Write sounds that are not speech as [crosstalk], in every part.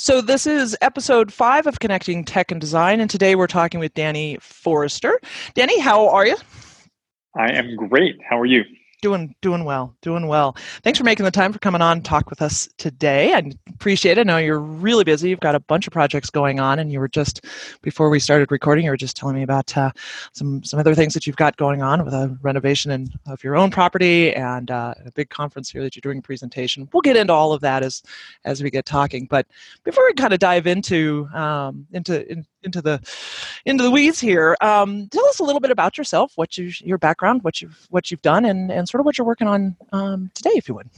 So this is episode five of Connecting Tech and Design, and today we're talking with Danny Forster. Danny, how are you? I am great. How are you? Doing doing well, doing well. Thanks for making the time for coming on talk with us today. I appreciate it. I know you're really busy. You've got a bunch of projects going on, and you were just before we started recording, you were just telling me about uh, some some other things that you've got going on with a renovation in, of your own property and uh, a big conference here that you're doing a presentation. We'll get into all of that as as we get talking. But before we kind of dive into um, into in, into the into the weeds here. Um, tell us a little bit about yourself, what you your background, what you've what you've done, and and sort of what you're working on um, today, if you would.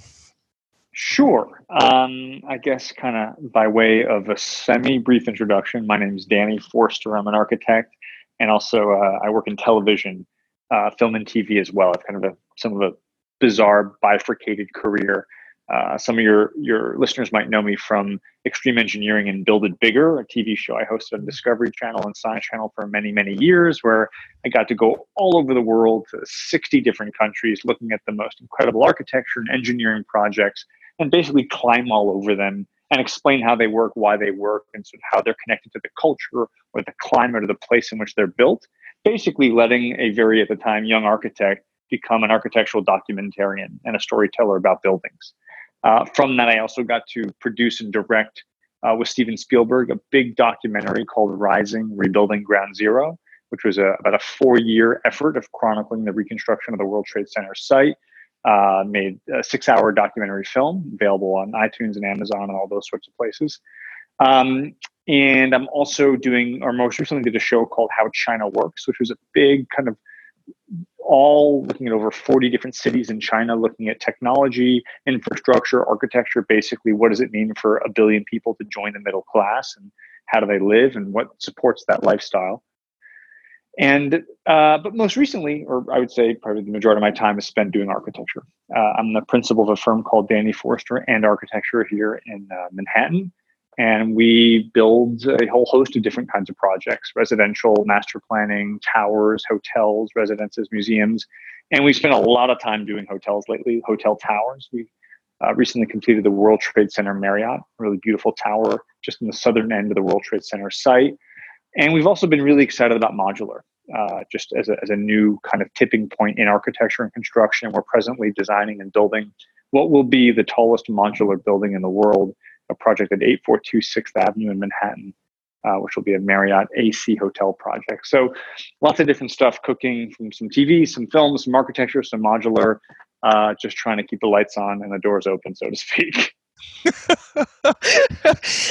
Sure. Um, I guess kind of by way of a semi brief introduction, my name is Danny Forster. I'm an architect, and also uh, I work in television, uh, film, and TV as well. I've kind of a some of a bizarre bifurcated career. Uh, some of your your listeners might know me from Extreme Engineering and Build It Bigger, a TV show I hosted on Discovery Channel and Science Channel for many many years, where I got to go all over the world to 60 different countries, looking at the most incredible architecture and engineering projects, and basically climb all over them and explain how they work, why they work, and sort of how they're connected to the culture or the climate or the place in which they're built. Basically, letting a very at the time young architect become an architectural documentarian and a storyteller about buildings. Uh, from that, I also got to produce and direct uh, with Steven Spielberg a big documentary called Rising Rebuilding Ground Zero, which was a, about a four year effort of chronicling the reconstruction of the World Trade Center site. Uh, made a six hour documentary film available on iTunes and Amazon and all those sorts of places. Um, and I'm also doing, or most recently did a show called How China Works, which was a big kind of all looking at over 40 different cities in China, looking at technology, infrastructure, architecture. Basically, what does it mean for a billion people to join the middle class, and how do they live, and what supports that lifestyle? And uh, but most recently, or I would say probably the majority of my time is spent doing architecture. Uh, I'm the principal of a firm called Danny Forster and Architecture here in uh, Manhattan and we build a whole host of different kinds of projects residential master planning towers hotels residences museums. And we spent a lot of time doing hotels lately hotel towers. We uh, recently completed the world trade center marriott really beautiful tower just in the southern end of the world trade center site. And we've also been really excited about modular uh, just as a, as a new kind of tipping point in architecture and construction. We're presently designing and building what will be the tallest modular building in the world a project at 842 6th Avenue in Manhattan, uh, which will be a Marriott AC hotel project. So lots of different stuff cooking from some TV, some films, some architecture, some modular, uh, just trying to keep the lights on and the doors open, so to speak. [laughs]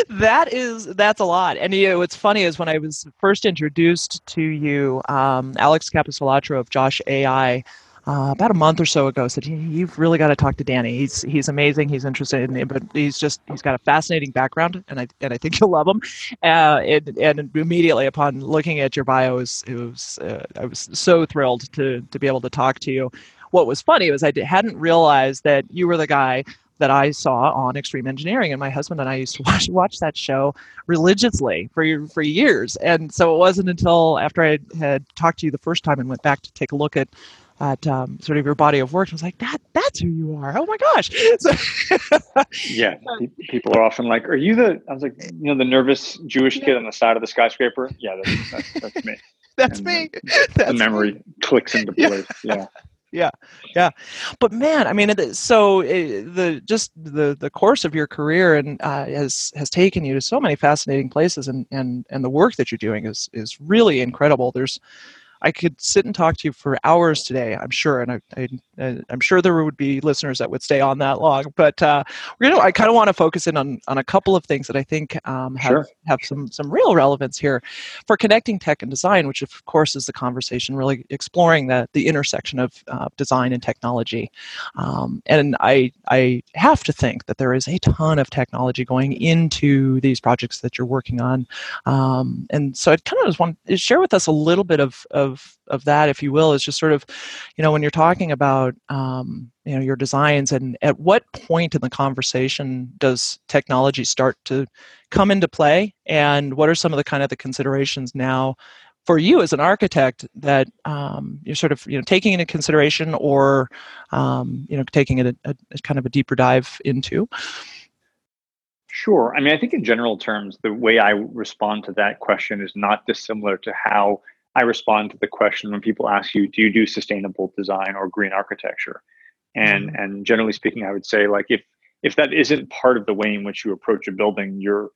that is that's a lot and you know what's funny is when i was first introduced to you um, alex capecelatro of josh ai uh, about a month or so ago said you've really got to talk to Danny. He's he's amazing. He's interested in but he's just he's got a fascinating background, and I and I think [laughs] you'll love him. Uh, and, and immediately upon looking at your bio, it was, it was uh, I was so thrilled to to be able to talk to you. What was funny was I hadn't realized that you were the guy that I saw on Extreme Engineering, and my husband and I used to [laughs] watch watch that show religiously for for years. And so it wasn't until after I had talked to you the first time and went back to take a look at at um, sort of your body of work. I was like, that that's who you are. Oh my gosh. [laughs] So, yeah, [laughs] people are often like, "Are you the?" I was like, you know, the nervous Jewish kid on the side of the skyscraper. Yeah, that's, that's, that's me. [laughs] that's and me. The, that's the memory me. clicks into place. Yeah. yeah yeah but man i mean so eh, the just the the course of your career and uh, has has taken you to so many fascinating places and and and the work that you're doing is is really incredible there's I could sit and talk to you for hours today, I'm sure, and I, I, am sure there would be listeners that would stay on that long. But uh, you know, I kind of want to focus in on, on a couple of things that I think um, have sure. have some some real relevance here for connecting tech and design, which of course is the conversation really exploring the the intersection of uh, design and technology. Um, and I I have to think that there is a ton of technology going into these projects that you're working on, um, and so I kind of just want to share with us a little bit of, of of of that, if you will, is just sort of, you know, when you're talking about um, you know your designs, and at what point in the conversation does technology start to come into play, and what are some of the kind of the considerations now for you as an architect that um, you're sort of you know taking into consideration or um, you know taking a, a, a, kind of a deeper dive into Sure. I mean, I think in general terms, the way I respond to that question is not dissimilar to how I respond to the question when people ask you, do you do sustainable design or green architecture? And mm-hmm. and generally speaking, I would say like if if that isn't part of the way in which you approach a building, you're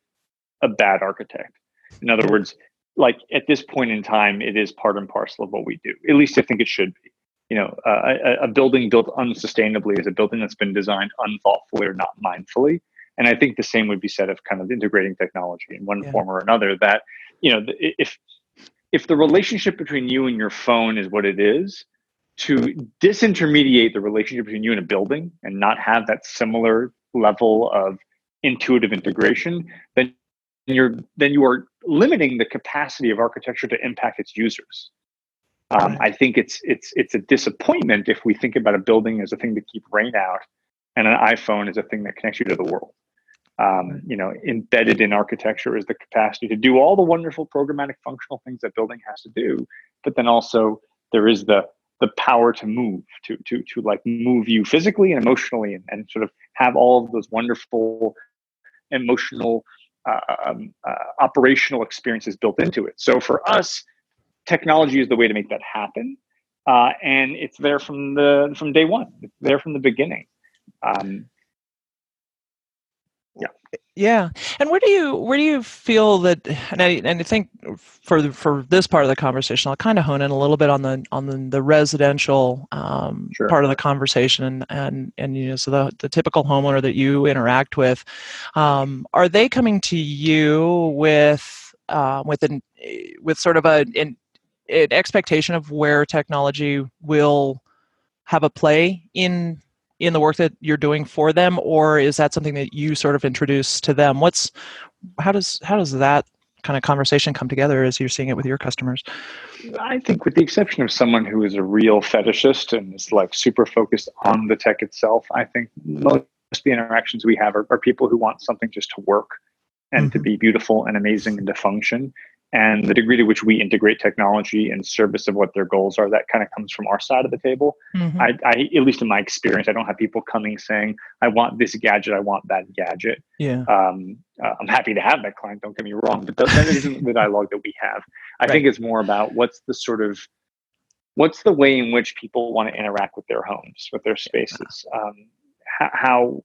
a bad architect. In other words, like at this point in time, it is part and parcel of what we do. At least I think it should be. You know, uh, a, a building built unsustainably is a building that's been designed unthoughtfully or not mindfully. And I think the same would be said of kind of integrating technology in one yeah. form or another. That you know, if if the relationship between you and your phone is what it is, to disintermediate the relationship between you and a building and not have that similar level of intuitive integration, then you're then you are limiting the capacity of architecture to impact its users. Um, I think it's it's it's a disappointment if we think about a building as a thing to keep rain out, and an iPhone as a thing that connects you to the world. Um, you know, embedded in architecture is the capacity to do all the wonderful programmatic functional things that building has to do, but then also there is the the power to move, to to to like move you physically and emotionally, and, and sort of have all of those wonderful emotional uh, um, uh, operational experiences built into it. So for us, technology is the way to make that happen, uh, and it's there from the from day one. It's there from the beginning. Um, yeah and where do you where do you feel that and i and i think for the, for this part of the conversation i'll kind of hone in a little bit on the on the, the residential um, sure. part of the conversation and and and you know so the, the typical homeowner that you interact with um, are they coming to you with uh, with an with sort of a an, an expectation of where technology will have a play in in the work that you're doing for them or is that something that you sort of introduce to them? What's how does how does that kind of conversation come together as you're seeing it with your customers? I think with the exception of someone who is a real fetishist and is like super focused on the tech itself i think most of the interactions we have are, are people who want something just to work and mm-hmm. to be beautiful and amazing and to function and the degree to which we integrate technology in service of what their goals are that kind of comes from our side of the table. Mm-hmm. I, I, at least in my experience i don't have people coming saying i want this gadget i want that gadget. Yeah. Um, uh, i'm happy to have that client don't get me wrong but that, that isn't the dialogue that we have. I right. think it's more about what's the sort of what's the way in which people want to interact with their homes with their spaces? Um, how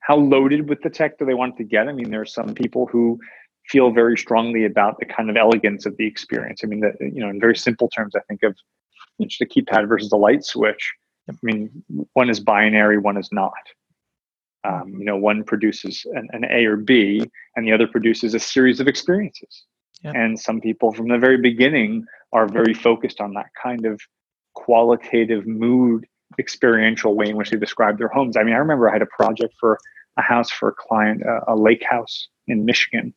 how loaded with the tech do they want to get? I mean there are some people who feel very strongly about the kind of elegance of the experience. I mean, the, you know, in very simple terms, I think of just a keypad versus a light switch. I mean, one is binary, one is not. Um, you know, one produces an, an, A or B, and the other produces a series of experiences. And some people from the very beginning are very focused on that kind of qualitative mood experiential way in which they describe their homes. I mean, I remember I had a project for a house for a client, uh, a lake house in Michigan,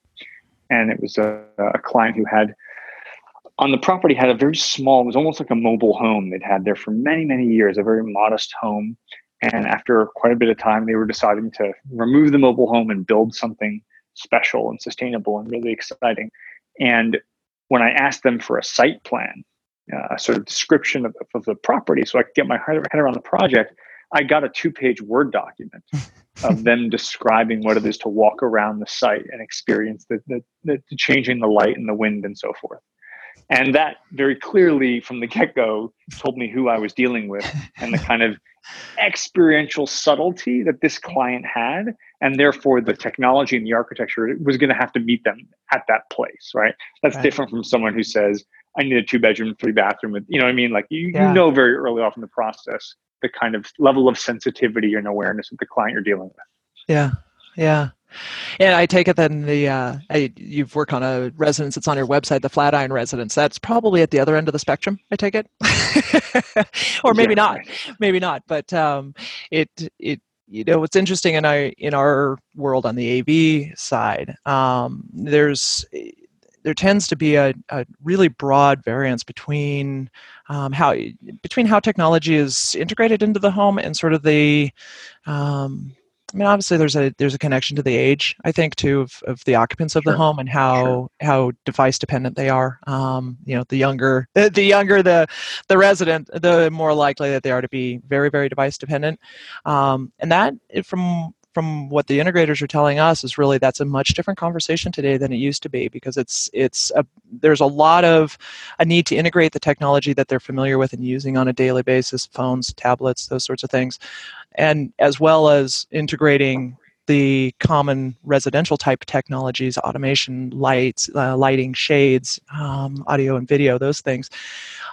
and it was a, a client who had on the property had a very small it was almost like a mobile home they'd had there for many many years a very modest home. And after quite a bit of time they were deciding to remove the mobile home and build something special and sustainable and really exciting. And when i asked them for a site plan uh, a sort of description of, of the property so i could get my head around the project i got a two page word document of [laughs] them describing what it is to walk around the site and experience the, the, the, the changing the light and the wind and so forth. And that very clearly from the get go told me who I was dealing with and the kind of experiential subtlety that this client had. And therefore, the technology and the architecture was going to have to meet them at that place, right? That's right. different from someone who says, I need a two bedroom, three bathroom. With, you know what I mean? Like you, yeah. you know very early off in the process the kind of level of sensitivity and awareness of the client you're dealing with. Yeah, yeah. And I take it then the uh, you've worked on a residence that's on your website, the Flatiron residence. That's probably at the other end of the spectrum. I take it, [laughs] or maybe yeah, not, maybe not. But um, it it you know what's interesting in our in our world on the AV side, um, there's there tends to be a, a really broad variance between um, how between how technology is integrated into the home and sort of the um, I mean, obviously, there's a there's a connection to the age, I think, too, of, of the occupants of sure. the home and how sure. how device dependent they are. Um, you know, the younger [laughs] the, younger the the resident, the more likely that they are to be very very device dependent. Um, and that, from from what the integrators are telling us is really that's a much different conversation today than it used to be because it's it's a, there's a lot of a need to integrate the technology that they're familiar with and using on a daily basis, phones, tablets, those sorts of things, and as well as integrating the common residential type technologies automation lights uh, lighting shades um, audio and video those things.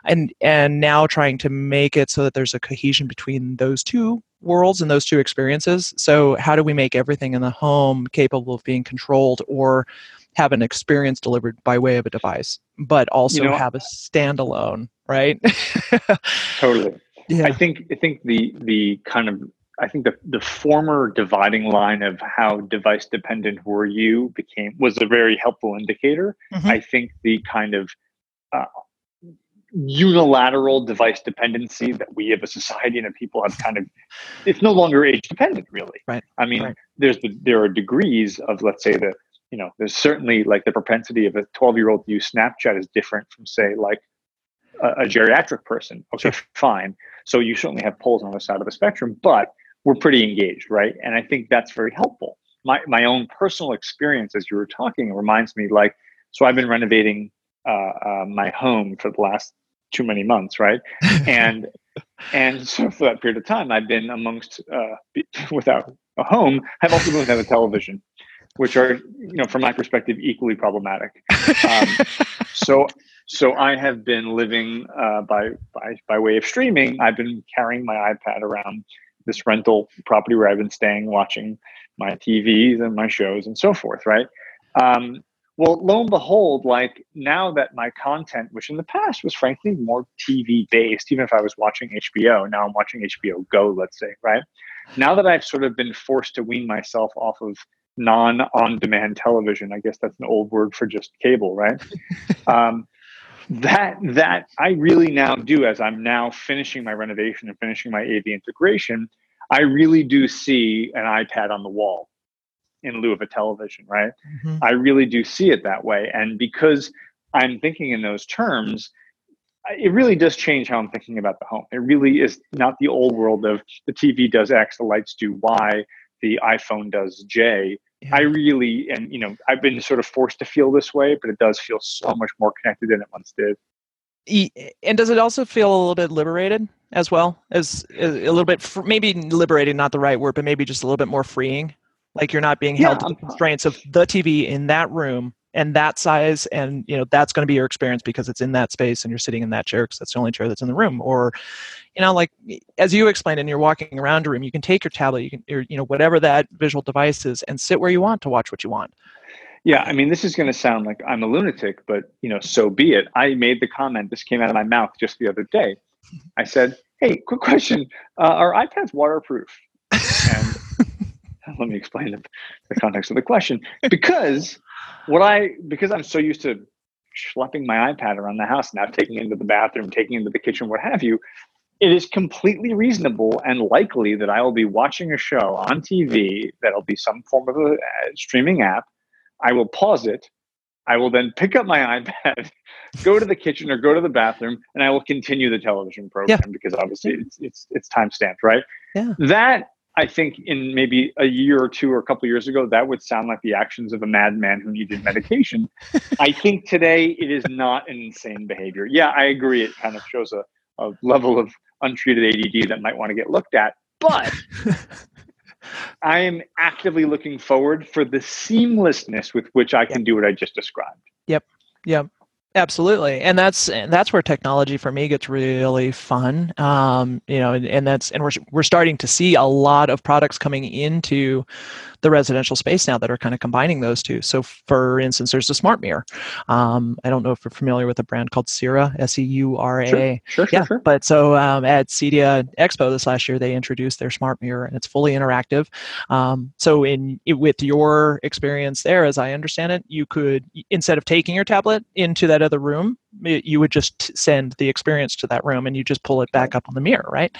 And and now trying to make it so that there's a cohesion between those two worlds and those two experiences so how do we make everything in the home capable of being controlled or have an experience delivered by way of a device but also you know, have a standalone right totally [laughs] yeah. i think i think the the kind of I think the the former dividing line of how device dependent were you became was a very helpful indicator. Mm-hmm. I think the kind of uh, unilateral device dependency that we as a society and people have kind of it's no longer age dependent really right i mean right. there's the, there are degrees of let's say the you know there's certainly like the propensity of a 12 year old to use snapchat is different from say like a, a geriatric person okay sure. fine so you certainly have poles on the side of the spectrum but we're pretty engaged, right? And I think that's very helpful. My my own personal experience as you were talking reminds me like so I've been renovating uh, uh, my home for the last too many months, right? [laughs] and and [laughs] so for that period of time, I've been amongst uh, [laughs] without a home. I've also been without a television, which are you know from my perspective equally problematic. Um, so so I have been living uh, by by by way of streaming. I've been carrying my iPad around this rental property where I've been staying, watching my TVs and my shows and so forth, right? Um, well, lo and behold, like now that my content, which in the past was frankly more TV based, even if I was watching HBO, now I'm watching HBO Go, let's say, right? Now that I've sort of been forced to wean myself off of non on demand television, I guess that's an old word for just cable, right? [laughs] um, that that I really now do as I'm now finishing my renovation and finishing my AV integration, I really do see an iPad on the wall in lieu of a television, right? Mm-hmm. I really do see it that way. And because I'm thinking in those terms, it really does change how I'm thinking about the home. It really is not the old world of the TV does X, the lights do Y, the iPhone does J. Yeah. I really, and you know, I've been sort of forced to feel this way, but it does feel so much more connected than it once did. And does it also feel a little bit liberated as well as a little bit, maybe liberated, not the right word, but maybe just a little bit more freeing? Like you're not being held yeah. to the constraints of the TV in that room and that size and you know that's going to be your experience because it's in that space and you're sitting in that chair because that's the only chair that's in the room. Or you know like as you explained and you're walking around a room you can take your tablet you can or, you know whatever that visual device is and sit where you want to watch what you want. Yeah i mean this is going to sound like i'm a lunatic but you know so be it. I made the comment this came out of my mouth just the other day. I said hey quick question uh, are ipads waterproof? [laughs] And [laughs] let me explain the, the context of the question because what I because I'm so used to schlepping my iPad around the house now, taking it into the bathroom, taking it into the kitchen, what have you, it is completely reasonable and likely that I will be watching a show on TV that'll be some form of a, a streaming app. I will pause it. I will then pick up my [laughs] iPad, go to the kitchen or go to the bathroom, and I will continue the television program yeah. because obviously it's it's it's time stamped, right? Yeah. That I think in maybe a year or two or a couple years ago, that would sound like the actions of a madman who needed medication. [laughs] I think today it is not an insane behavior. Yeah, I agree. It kind of shows a, a level of untreated ADD that might want to get looked at. But [laughs] I am actively looking forward for the seamlessness with which I can yep. do what I just described. Yep. Yep. Absolutely, and that's that's where technology for me gets really fun. Um, you know, and, and that's and we're we're starting to see a lot of products coming into the residential space now that are kind of combining those two. So, for instance, there's a smart mirror. Um, I don't know if you're familiar with a brand called Seura, S E U R A. Sure, sure, yeah, sure. But so um, at CEDIA Expo this last year, they introduced their smart mirror, and it's fully interactive. Um, so, in with your experience there, as I understand it, you could instead of taking your tablet into that other room, you would just send the experience to that room and you just pull it back up on the mirror right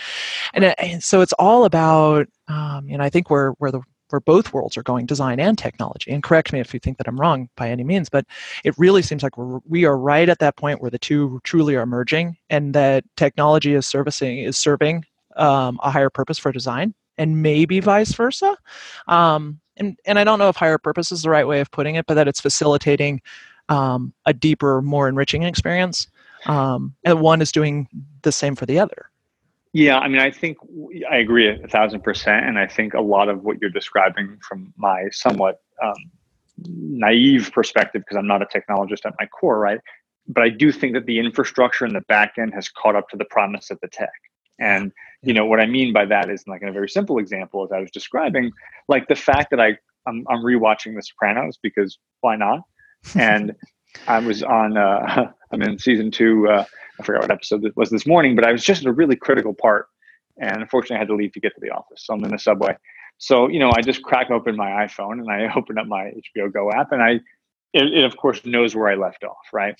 and, and so it's all about um, and i think where where the where both worlds are going, design and technology. And correct me if you think that I'm wrong by any means, but it really seems like we're, we are right at that point where the two truly are merging, and that technology is servicing is serving um, a higher purpose for design, and maybe vice versa. Um, and and I don't know if higher purpose is the right way of putting it, but that it's facilitating um, a deeper, more enriching experience. Um, and one is doing the same for the other. Yeah, I mean, I think I agree a thousand percent, and I think a lot of what you're describing from my somewhat um, naive perspective, because I'm not a technologist at my core, right? But I do think that the infrastructure and the back end has caught up to the promise of the tech. And you know what I mean by that is like in a very simple example, as I was describing, like the fact that I I'm, I'm rewatching The Sopranos because why not? And I was on uh, [laughs] I'm in season two. Uh, I forgot what episode it was this morning, but I was just at a really critical part, and unfortunately, I had to leave to get to the office. So I'm in the subway. So you know, I just crack open my iPhone and I [laughs] open up my HBO Go app, and I it, it, of course knows where I left off. Right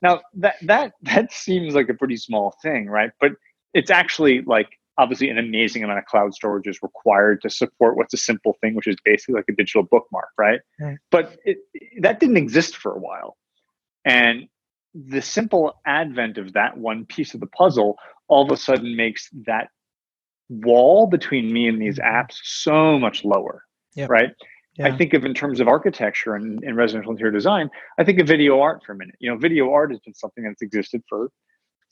now, that that that seems like a pretty small thing, right? But it's actually like obviously an amazing amount of cloud storage is required to support what's a simple thing, which is basically like a digital bookmark, right? right. But it, that didn't exist for a while, and the simple advent of that one piece of the puzzle all of a sudden makes that wall between me and these mm-hmm. apps so much lower yep. right yeah. i think of in terms of architecture and, and residential interior design i think of video art for a minute you know video art has been something that's existed for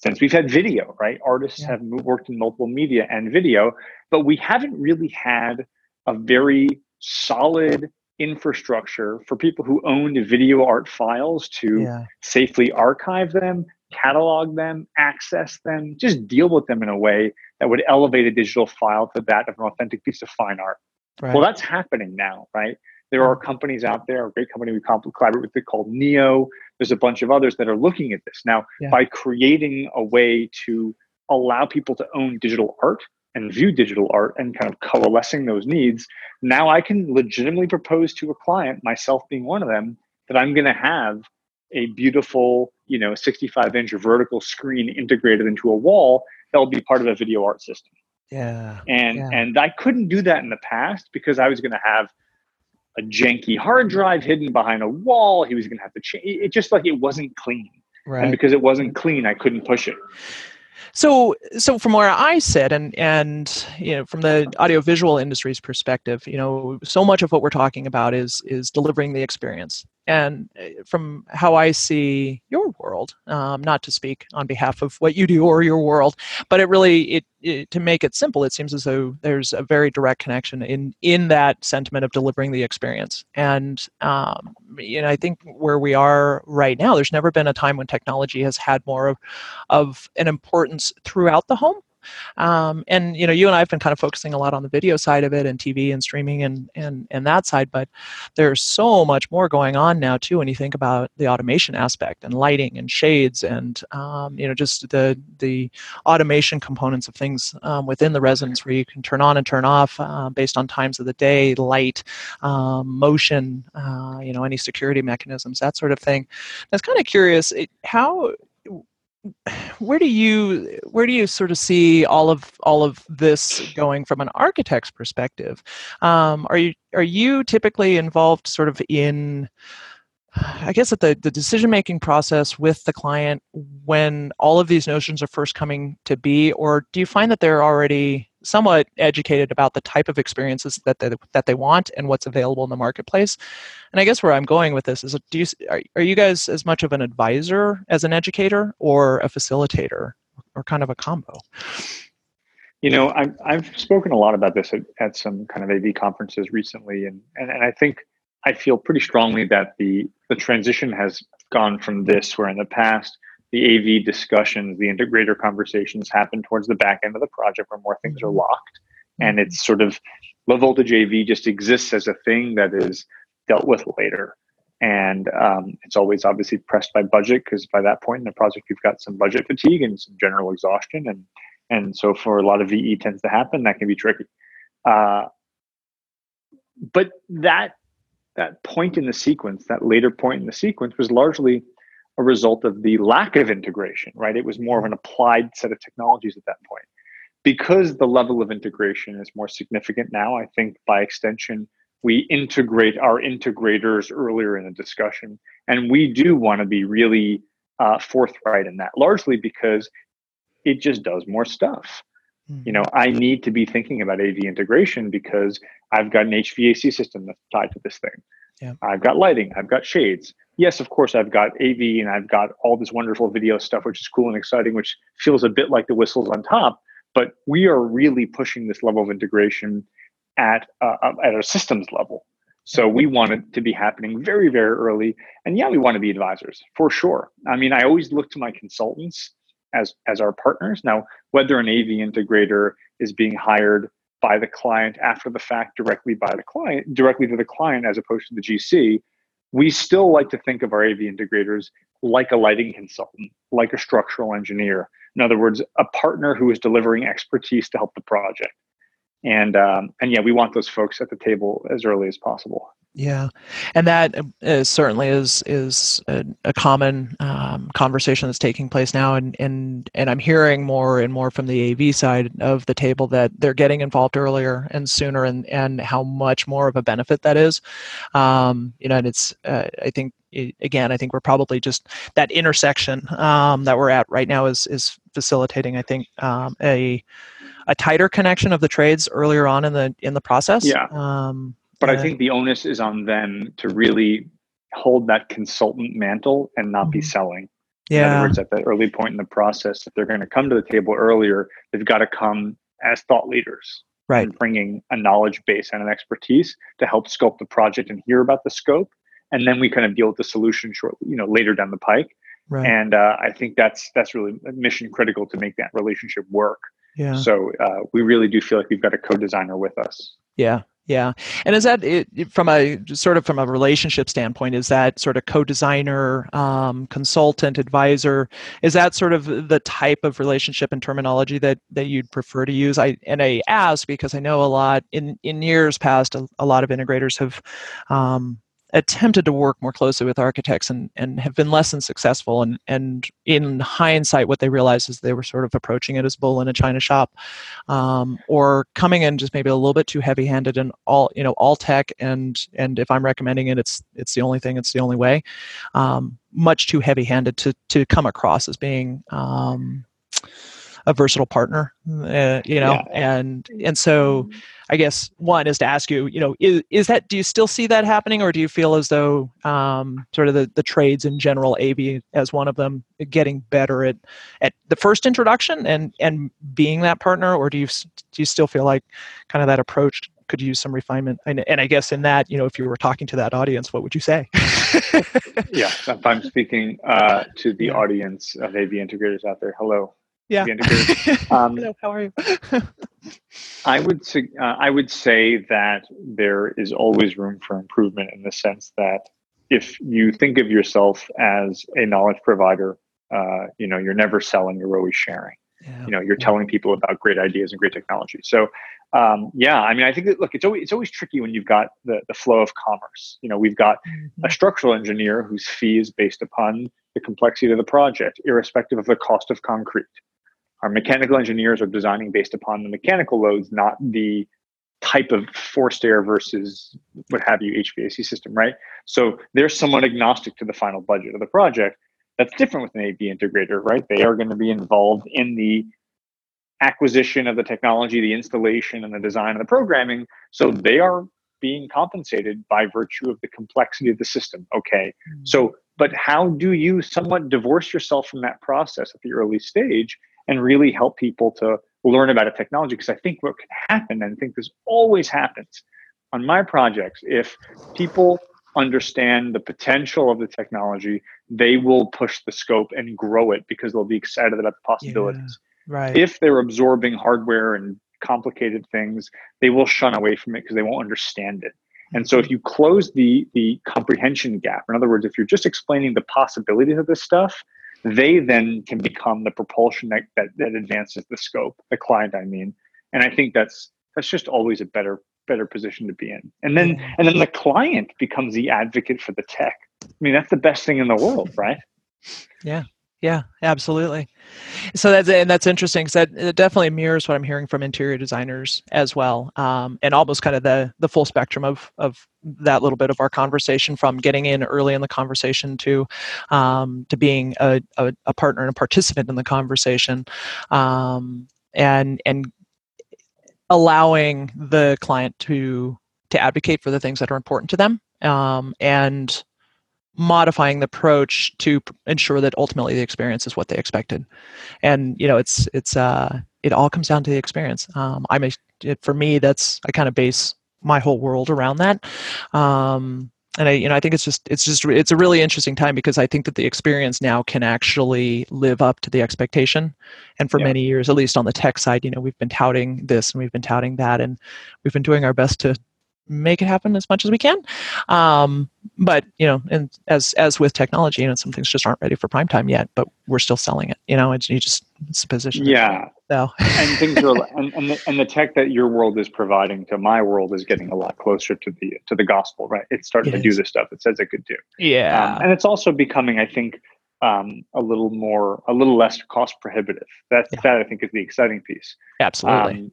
since we've had video right artists yeah. have worked in multiple media and video but we haven't really had a very solid infrastructure for people who owned video art files to yeah. safely archive them, catalog them, access them, just deal with them in a way that would elevate a digital file to that of an authentic piece of fine art. Right. Well, that's happening now, right? There are companies out there, a great company we collaborate with called Niio. There's a bunch of others that are looking at this. Now, yeah. by creating a way to allow people to own digital art and view digital art and kind of coalescing those needs, now I can legitimately propose to a client, myself being one of them, that I'm going to have a beautiful, you know, 65 inch vertical screen integrated into a wall that'll be part of a video art system. Yeah. And yeah. and I couldn't do that in the past because I was going to have a janky hard drive hidden behind a wall. He was going to have to change. It just like it wasn't clean. Right. And because it wasn't clean, I couldn't push it. So, so from where I sit, and and you know, from the audiovisual industry's perspective, you know, so much of what we're talking about is is delivering the experience, and eh, from how I see your world, um, not to speak on behalf of what you do or your world, but it really it, it, to make it simple, it seems as though there's a very direct connection in in that sentiment of delivering the experience. And um, you know, I think where we are right now, there's never been a time when technology has had more of of an importance throughout the home um, and you know, you and I have been kind of focusing a lot on the video side of it and TV and streaming and and and that side, but there's so much more going on now too. When you think about the automation aspect and lighting and shades and um, you know just the the automation components of things um, within the residence where you can turn on and turn off uh, based on times of the day, light, um, motion, uh, you know, any security mechanisms, that sort of thing. I was kind of curious how where do you where do you sort of see all of all of this going from an architect's perspective? Um, are you are you typically involved sort of in I guess at the, the decision making process with the client when all of these notions are first coming to be, or do you find that they're already somewhat educated about the type of experiences that they, that they want and what's available in the marketplace? And I guess where I'm going with this is, do you, are, are you guys as much of an advisor as an educator or a facilitator or kind of a combo? You know, I've, I've spoken a lot about this at, at some kind of AV conferences recently, and, and, and I think I feel pretty strongly that the the transition has gone from this, where in the past the AV discussions, the integrator conversations happen towards the back end of the project where more things are mm-hmm. locked, and mm-hmm. it's sort of low voltage AV just exists as a thing that is dealt with later. And um, it's always obviously pressed by budget because by that point in the project, you've got some budget fatigue and some general exhaustion. And, and so for a lot of VE tends to happen, that can be tricky. Uh, but that that point in the sequence, that later point in the sequence, was largely a result of the lack of integration, right? It was more of an applied set of technologies at that point. Because the level of integration is more significant now, I think by extension, we integrate our integrators earlier in the discussion. And we do want to be really uh, forthright in that, largely because it just does more stuff. Mm-hmm. You know, I need to be thinking about AV integration because I've got an HVAC system that's tied to this thing. Yeah. I've got lighting, I've got shades. Yes, of course, I've got AV and I've got all this wonderful video stuff, which is cool and exciting, which feels a bit like the whistles on top. But we are really pushing this level of integration at uh, at a systems level. So we want it to be happening very, very early. And yeah, we want to be advisors for sure. I mean, I always look to my consultants as as our partners. Now, whether an AV integrator is being hired by the client after the fact directly by the client, directly to the client as opposed to the GC, we still like to think of our AV integrators like a lighting consultant, like a structural engineer. In other words, a partner who is delivering expertise to help the project and um, and yeah, we want those folks at the table as early as possible. Yeah, and that is, certainly is is a, a common um, conversation that's taking place now, and and and I'm hearing more and more from the AV side of the table that they're getting involved earlier and sooner, and and how much more of a benefit that is. Um, you know, and it's uh, I think again, I think we're probably just that intersection um, that we're at right now is is facilitating. I think um, a a tighter connection of the trades earlier on in the in the process. Yeah. Um, but I think the onus is on them to really hold that consultant mantle and not mm-hmm. be selling. Yeah. In other words, at that early point in the process, if they're going to come to the table earlier, they've got to come as thought leaders. Right. bringing a knowledge base and an expertise to help scope the project and hear about the scope. And then we kind of deal with the solution short, you know, later down the pike. Right. And uh, I think that's that's really mission critical to make that relationship work. Yeah. So uh, we really do feel like we've got a co-designer with us. Yeah. Yeah. And is that it, from a sort of from a relationship standpoint, is that sort of co-designer, um, consultant, advisor, is that sort of the type of relationship and terminology that, that you'd prefer to use? I, and I ask because I know a lot in, in years past, a, a lot of integrators have, um, attempted to work more closely with architects and, and have been less than successful. And, and in hindsight, what they realized is they were sort of approaching it as bull in a china shop, um, or coming in just maybe a little bit too heavy-handed and all you know all tech. And and if I'm recommending it, it's it's the only thing, it's the only way. Um, much too heavy-handed to to come across as being um, a versatile partner, uh, you know, yeah. and and so. I guess one is to ask you, you know, is, is that do you still see that happening, or do you feel as though um, sort of the, the trades in general, AV as one of them, getting better at at the first introduction and and being that partner, or do you do you still feel like kind of that approach could use some refinement? And, and I guess in that, you know, if you were talking to that audience, what would you say? [laughs] yeah, if I'm speaking uh, to the audience of AV integrators out there, hello, yeah. [laughs] Um, Hello, how are you? I would uh, I would say that there is always room for improvement in the sense that if you think of yourself as a knowledge provider, uh, you know you're never selling; you're always sharing. Yeah. You know, you're telling people about great ideas and great technology. So, um, yeah, I mean, I think that look, it's always it's always tricky when you've got the the flow of commerce. You know, we've got mm-hmm. a structural engineer whose fee is based upon the complexity of the project, irrespective of the cost of concrete. Our mechanical engineers are designing based upon the mechanical loads, not the type of forced air versus what have you HVAC system, right? So they're somewhat agnostic to the final budget of the project. That's different with an AV integrator, right? They are going to be involved in the acquisition of the technology, the installation, and the design of the programming. So they are being compensated by virtue of the complexity of the system. Okay. Hmm. So, but how do you somewhat divorce yourself from that process at the early stage and really help people to learn about a technology. Because I think what can happen, and I think this always happens on my projects, if people understand the potential of the technology, they will push the scope and grow it because they'll be excited about the possibilities. Yeah, right. If they're absorbing hardware and complicated things, they will shun away from it because they won't understand it. And so if mm-hmm. you close the the comprehension gap, in other words, if you're just explaining the possibilities of this stuff, they then can become the propulsion that, that, that advances the scope, the client, I mean. And I think that's that's just always a better better position to be in. And then and then the client becomes the advocate for the tech. I mean, that's the best thing in the world, right? Yeah. Yeah, absolutely. So that's and that's interesting because that it definitely mirrors what I'm hearing from interior designers as well, um, and almost kind of the the full spectrum of of that little bit of our conversation from getting in early in the conversation to um, to being a, a, a, partner and a participant in the conversation, um, and and allowing the client to to advocate for the things that are important to them um, and modifying the approach to ensure that ultimately the experience is what they expected and you know it's it's uh it all comes down to the experience um i'm a it, for me that's i kind of base my whole world around that um and I, you know, I think it's just, it's just, it's a really interesting time because I think that the experience now can actually live up to the expectation. And for yeah. many years, at least on the tech side, you know, we've been touting this and we've been touting that, and we've been doing our best to make it happen as much as we can. Um, but you know, and as as with technology, you know, some things just aren't ready for prime time yet, but we're still selling it. You know, it's you just it's a position. Yeah. So and things are [laughs] and and the, and the tech that your world is providing to my world is getting a lot closer to the to the gospel, right? It's starting it to is. do the stuff it says it could do. Yeah. Um, and it's also becoming, I think, um, a little more, a little less cost prohibitive. That's yeah. that I think is the exciting piece. Absolutely. Um,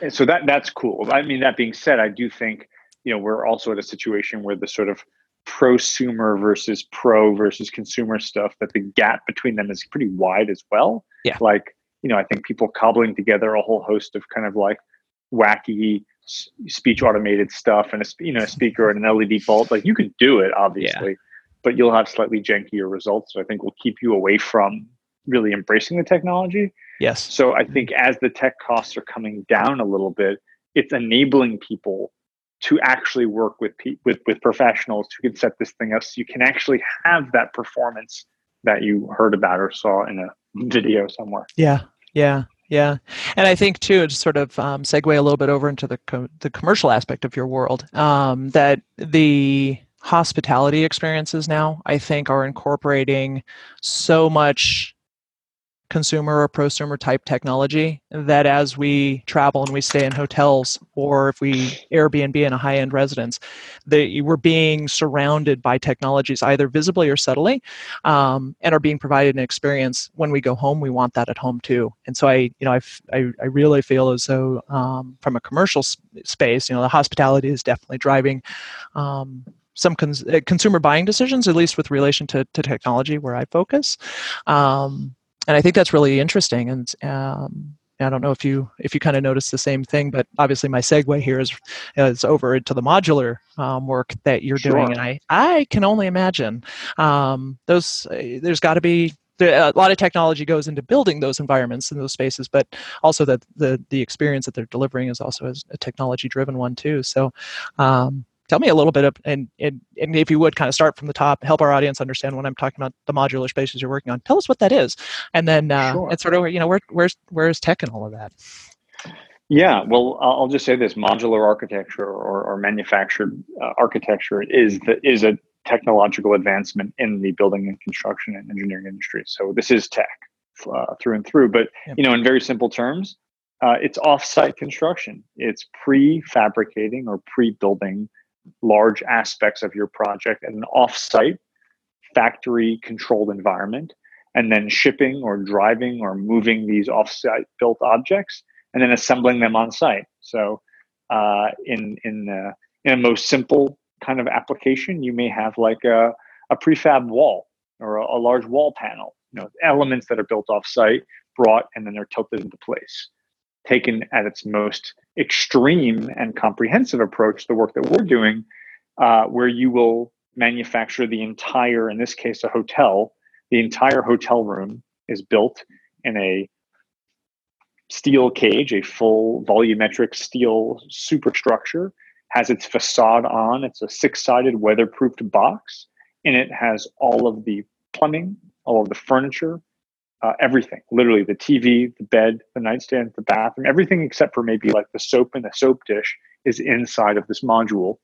and so that that's cool. I mean, that being said, I do think you know we're also at a situation where the sort of prosumer versus pro versus consumer stuff that the gap between them is pretty wide as well. Yeah. Like you know, I think people cobbling together a whole host of kind of like wacky speech automated stuff and a you know a speaker and an LED bulb. Like you can do it, obviously, yeah. but you'll have slightly jankier results. So I think will keep you away from really embracing the technology. Yes. So I think as the tech costs are coming down a little bit, it's enabling people to actually work with pe- with with professionals who can set this thing up so you can actually have that performance that you heard about or saw in a [laughs] video somewhere. Yeah. Yeah. Yeah, and I think too, to sort of um, segue a little bit over into the co- the commercial aspect of your world, um, that the hospitality experiences now I think are incorporating so much consumer or prosumer type technology that as we travel and we stay in hotels or if we Airbnb in a high end residence, that we're being surrounded by technologies either visibly or subtly um, and are being provided an experience when we go home. We want that at home too. And so I, you know, I, I, really feel as though um, from a commercial space, you know, the hospitality is definitely driving um, some cons- uh, consumer buying decisions, at least with relation to, to technology where I focus. Um, and I think that's really interesting. And um, I don't know if you if you kind of notice the same thing, but obviously my segue here is is over to the modular um, work that you're sure. doing, and I I can only imagine um, those. Uh, there's got to be a lot of technology goes into building those environments and those spaces, but also that the the experience that they're delivering is also a technology driven one too. So. Um, tell me a little bit of and, and and if you would kind of start from the top help our audience understand when i'm talking about the modular spaces you're working on. Tell us what that is. And then uh, sure. and sort of you know where, where's where's tech and all of that? Yeah well i'll just say this modular architecture or, or manufactured uh, architecture is the is a technological advancement in the building and construction and engineering industry. So this is tech uh, through and through. But you know in very simple terms uh, it's off-site construction. It's pre-fabricating or pre-building large aspects of your project in an off-site factory controlled environment and then shipping or driving or moving these off-site built objects and then assembling them on site. So uh, in in uh, in a most simple kind of application you may have like a, a prefab wall or a, a large wall panel you know elements that are built off site brought and then they're tilted into place taken at its most extreme and comprehensive approach, the work that we're doing, uh, where you will manufacture the entire, in this case, a hotel, the entire hotel room is built in a steel cage, a full volumetric steel superstructure, has its facade on. It's a six sided weatherproofed box. In it has all of the plumbing, all of the furniture, uh, everything. Literally the tv the bed the nightstand the bathroom everything except for maybe like the soap and the soap dish is inside of this module.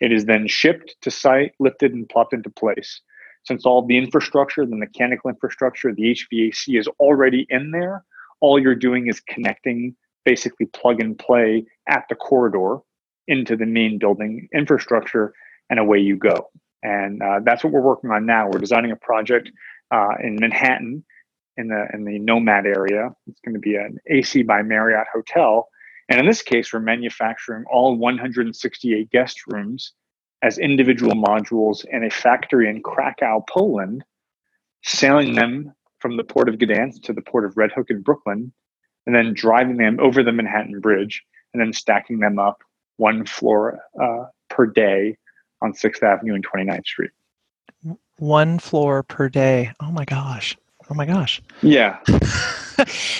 It is then shipped to site lifted and plopped into place. Since all the infrastructure the mechanical infrastructure the hvac is already in there all you're doing is connecting basically plug and play at the corridor into the main building infrastructure and away you go. And uh, that's what we're working on now. We're designing a project uh, in manhattan in the in the Nomad area. It's going to be an AC by Marriott hotel, and in this case, we're manufacturing all 168 guest rooms as individual modules in a factory in Krakow, Poland, sailing them from the port of Gdansk to the port of Red Hook in Brooklyn, and then driving them over the Manhattan Bridge and then stacking them up one floor uh, per day on 6th Avenue and 29th Street. One floor per day. Oh my gosh. Oh my gosh. Yeah. [laughs]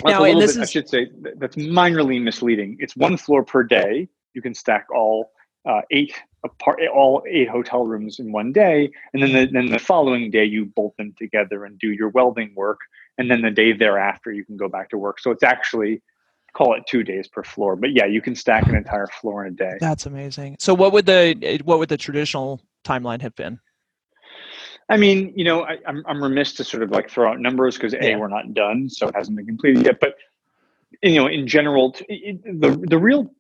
now, and this bit, is... I should say that's minorly misleading. It's one floor per day. You can stack all uh, eight apart, all eight hotel rooms in one day, and then the, then the following day you bolt them together and do your welding work, and then the day thereafter you can go back to work. So it's actually call it two days per floor, but yeah, you can stack an entire floor in a day. That's amazing. So what would the what would the traditional timeline have been? I mean, you know, I, am I'm, I'm remiss to sort of like throw out numbers because a yeah. we're not done, so it hasn't been completed yet. But you know, in general, the the real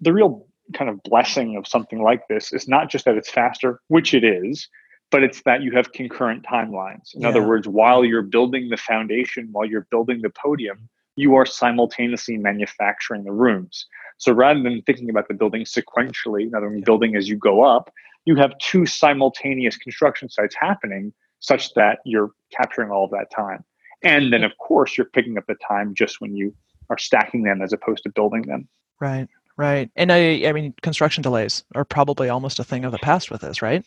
the real kind of blessing of something like this is not just that it's faster, which it is, but it's that you have concurrent timelines. In yeah. other words, while you're building the foundation, while you're building the podium, you are simultaneously manufacturing the rooms. So rather than thinking about the building sequentially, in other words, building as you go up, you have two simultaneous construction sites happening such that you're capturing all of that time. And then, of course, you're picking up the time just when you are stacking them as opposed to building them. Right, right. And I, I mean, construction delays are probably almost a thing of the past with this, right?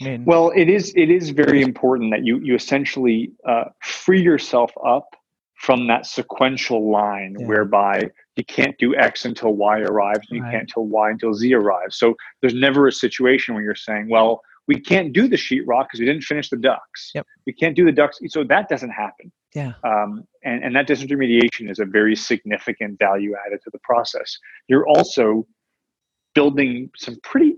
I mean, well, it is. It is very important that you you essentially uh, free yourself up from that sequential line yeah. whereby you can't do X until Y arrives and you right. can't until Y until Z arrives. So there's never a situation where you're saying, well, we can't do the sheetrock because we didn't finish the ducts. Yep. We can't do the ducts. So that doesn't happen. Yeah. Um, and, and that disintermediation is a very significant value added to the process. You're also building some pretty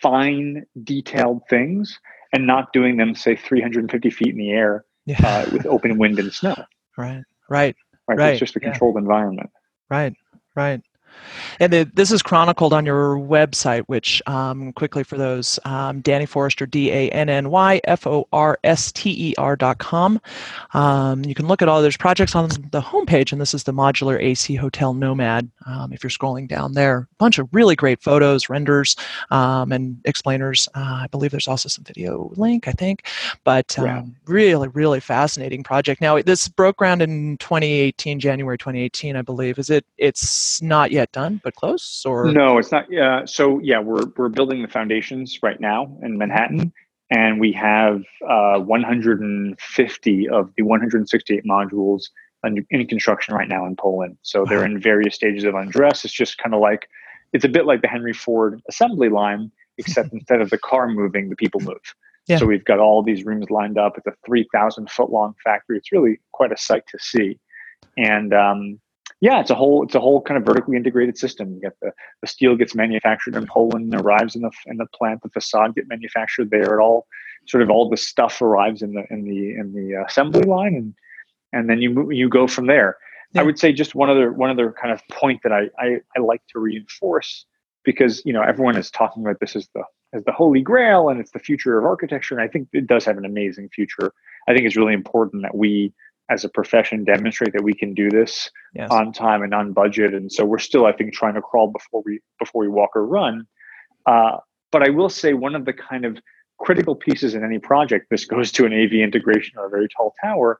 fine, detailed things and not doing them, say, 350 feet in the air yeah. uh, with open wind and snow. Right. Right. Right. right. It's just a controlled yeah. environment. Right. Right. And the, this is chronicled on your website, which um, quickly for those, um, Danny Forrester, D A N N Y F O R S T E R dot com. Um, you can look at all those projects on the homepage, and this is the Modular AC Hotel Nomad. Um, if you're scrolling down there, a bunch of really great photos, renders, um, and explainers. Uh, I believe there's also some video link, I think, but yeah. Um, really, really fascinating project. Now, this broke ground in 2018, January 2018, I believe. Is it? It's not yet done, but close, or no, it's not. Yeah, so yeah, we're we're building the foundations right now in Manhattan, and we have uh, 150 of the 168 modules in construction right now in Poland. So they're in various stages of undress. It's just kind of like it's a bit like the Henry Ford assembly line, except [laughs] instead of the car moving, the people move. Yeah. So we've got all these rooms lined up. It's a 3,000 foot long factory. It's really quite a sight to see. And um, yeah, it's a whole it's a whole kind of vertically integrated system. You get the, the steel gets manufactured in Poland, arrives in the in the plant. The facade get manufactured there. It all sort of all the stuff arrives in the in the in the uh, assembly line, and and then you you go from there. Yeah. I would say just one other one other kind of point that I, I I like to reinforce because you know everyone is talking about this as the as the holy grail and it's the future of architecture, and I think it does have an amazing future. I think it's really important that we as a profession demonstrate that we can do this yes. on time and on budget. And so we're still, I think, trying to crawl before we before we walk or run. Uh, but I will say one of the kind of critical pieces in any project, this goes to an AV integration or a very tall tower,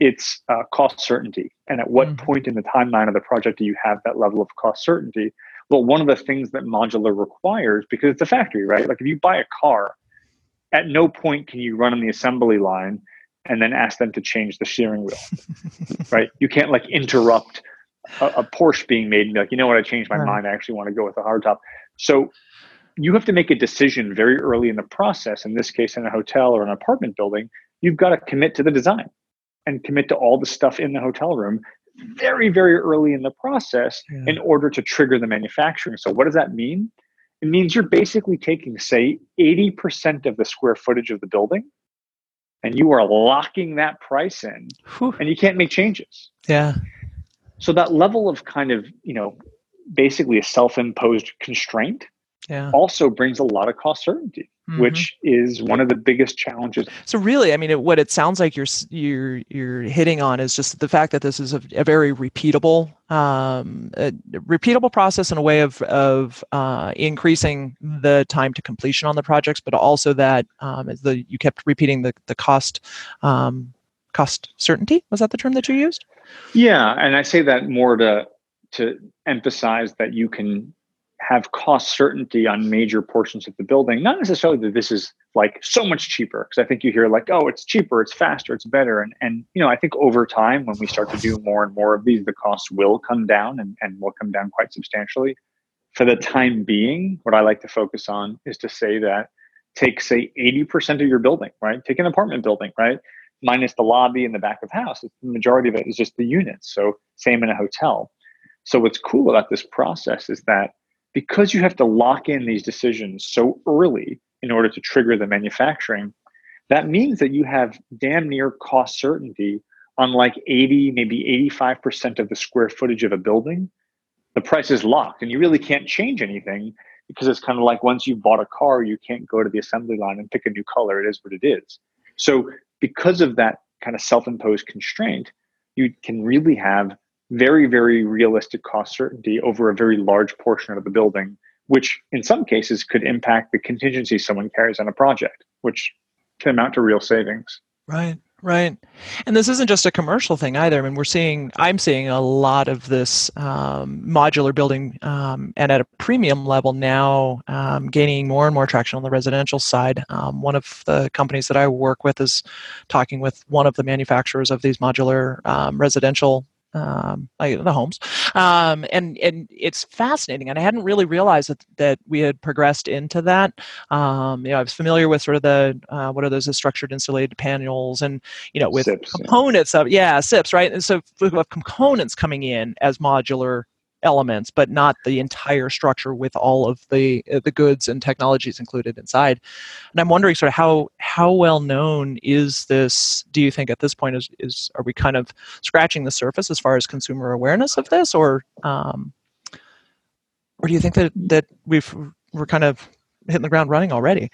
it's uh, cost certainty. And at what mm-hmm. point in the timeline of the project do you have that level of cost certainty? Well, one of the things that modular requires, because it's a factory, right? Like if you buy a car, at no point can you run on the assembly line and then ask them to change the steering wheel. right? You can't like interrupt a, a, Porsche being made and be like, you know what, I changed my right. mind. I actually want to go with a hardtop. So you have to make a decision very early in the process. In this case, in a hotel or an apartment building, you've got to commit to the design and commit to all the stuff in the hotel room very, very early in the process yeah. in order to trigger the manufacturing. So what does that mean? It means you're basically taking, say, 80% of the square footage of the building and you are locking that price in Whew. and you can't make changes. Yeah. So that level of kind of, you know, basically a self-imposed constraint yeah. also brings a lot of cost certainty mm-hmm. which is one of the biggest challenges. So really, I mean, it, what it sounds like you're you're you're hitting on is just the fact that this is a, a very repeatable um, a repeatable process in a way of of uh, increasing the time to completion on the projects, but also that um, the you kept repeating the the cost. Um, cost certainty was that the term that you used yeah and i say that more to to emphasize that you can have cost certainty on major portions of the building. Not necessarily that this is like so much cheaper, because I think you hear like, oh, it's cheaper, it's faster, it's better. And and you know, I think over time when we start to do more and more of these, the costs will come down and, and will come down quite substantially. For the time being, what I like to focus on is to say that take say 80% of your building, right? Take an apartment building, right? Minus the lobby and the back of house. The majority of it is just the units. So same in a hotel. So what's cool about this process is that because you have to lock in these decisions so early in order to trigger the manufacturing, that means that you have damn near cost certainty on like 80, maybe 85% of the square footage of a building. The price is locked and you really can't change anything because it's kind of like once you bought a car, you can't go to the assembly line and pick a new color. It is what it is. So, because of that kind of self imposed constraint, you can really have very, very realistic cost certainty over a very large portion of the building, which in some cases could impact the contingency someone carries on a project, which can amount to real savings. Right. Right. And this isn't just a commercial thing either. I mean, we're seeing, I'm seeing a lot of this um, modular building um, and at a premium level now um, gaining more and more traction on the residential side. Um, one of the companies that I work with is talking with one of the manufacturers of these modular um, residential um, like the homes, um, and and it's fascinating. And I hadn't really realized that that we had progressed into that. Um, you know, I was familiar with sort of the uh, what are those the structured insulated panels, and you know, with SIPs, components yeah. of yeah SIPs, right? And so components coming in as modular elements, but not the entire structure with all of the uh, the goods and technologies included inside. And I'm wondering, sort of how how well known is this? Do you think at this point is is are we kind of scratching the surface as far as consumer awareness of this, or um, or do you think that that we've we're kind of hitting the ground running already?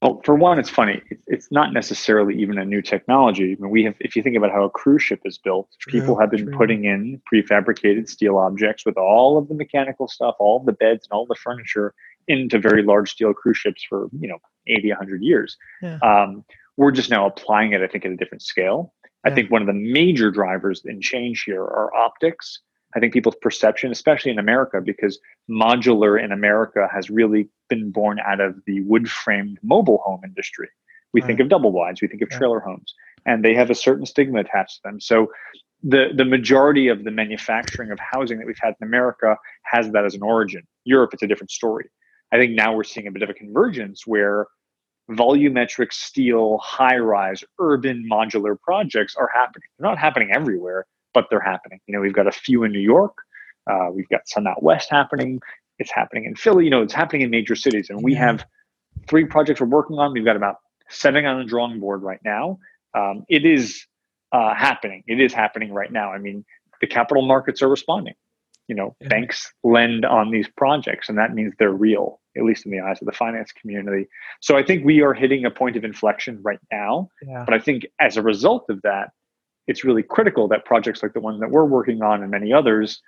Well, for one, it's funny. It's not necessarily even a new technology. I mean, we have, if you think about how a cruise ship is built, true, people have been true. putting in prefabricated steel objects with all of the mechanical stuff, all the beds and all the furniture into very large steel cruise ships for you know 80, 100 years. Yeah. Um, we're just now applying it, I think, at a different scale. I think one of the major drivers in change here are optics. I think people's perception, especially in America, because modular in America has really been born out of the wood framed mobile home industry. We right. think of double wides, we think of trailer yeah. homes, and they have a certain stigma attached to them. So the, the majority of the manufacturing of housing that we've had in America has that as an origin. Europe, it's a different story. I think now we're seeing a bit of a convergence where volumetric steel, high rise, urban modular projects are happening. They're not happening everywhere, but they're happening. You know, we've got a few in New York. Uh, we've got some out west happening. It's happening in Philly. You know, it's happening in major cities, and we have three projects we're working on. We've got about seven on the drawing board right now. Um, it is uh, happening. It is happening right now. I mean, the capital markets are responding. You know, yeah. banks lend on these projects, and that means they're real, at least in the eyes of the finance community. So I think we are hitting a point of inflection right now. Yeah. But I think as a result of that, it's really critical that projects like the one that we're working on and many others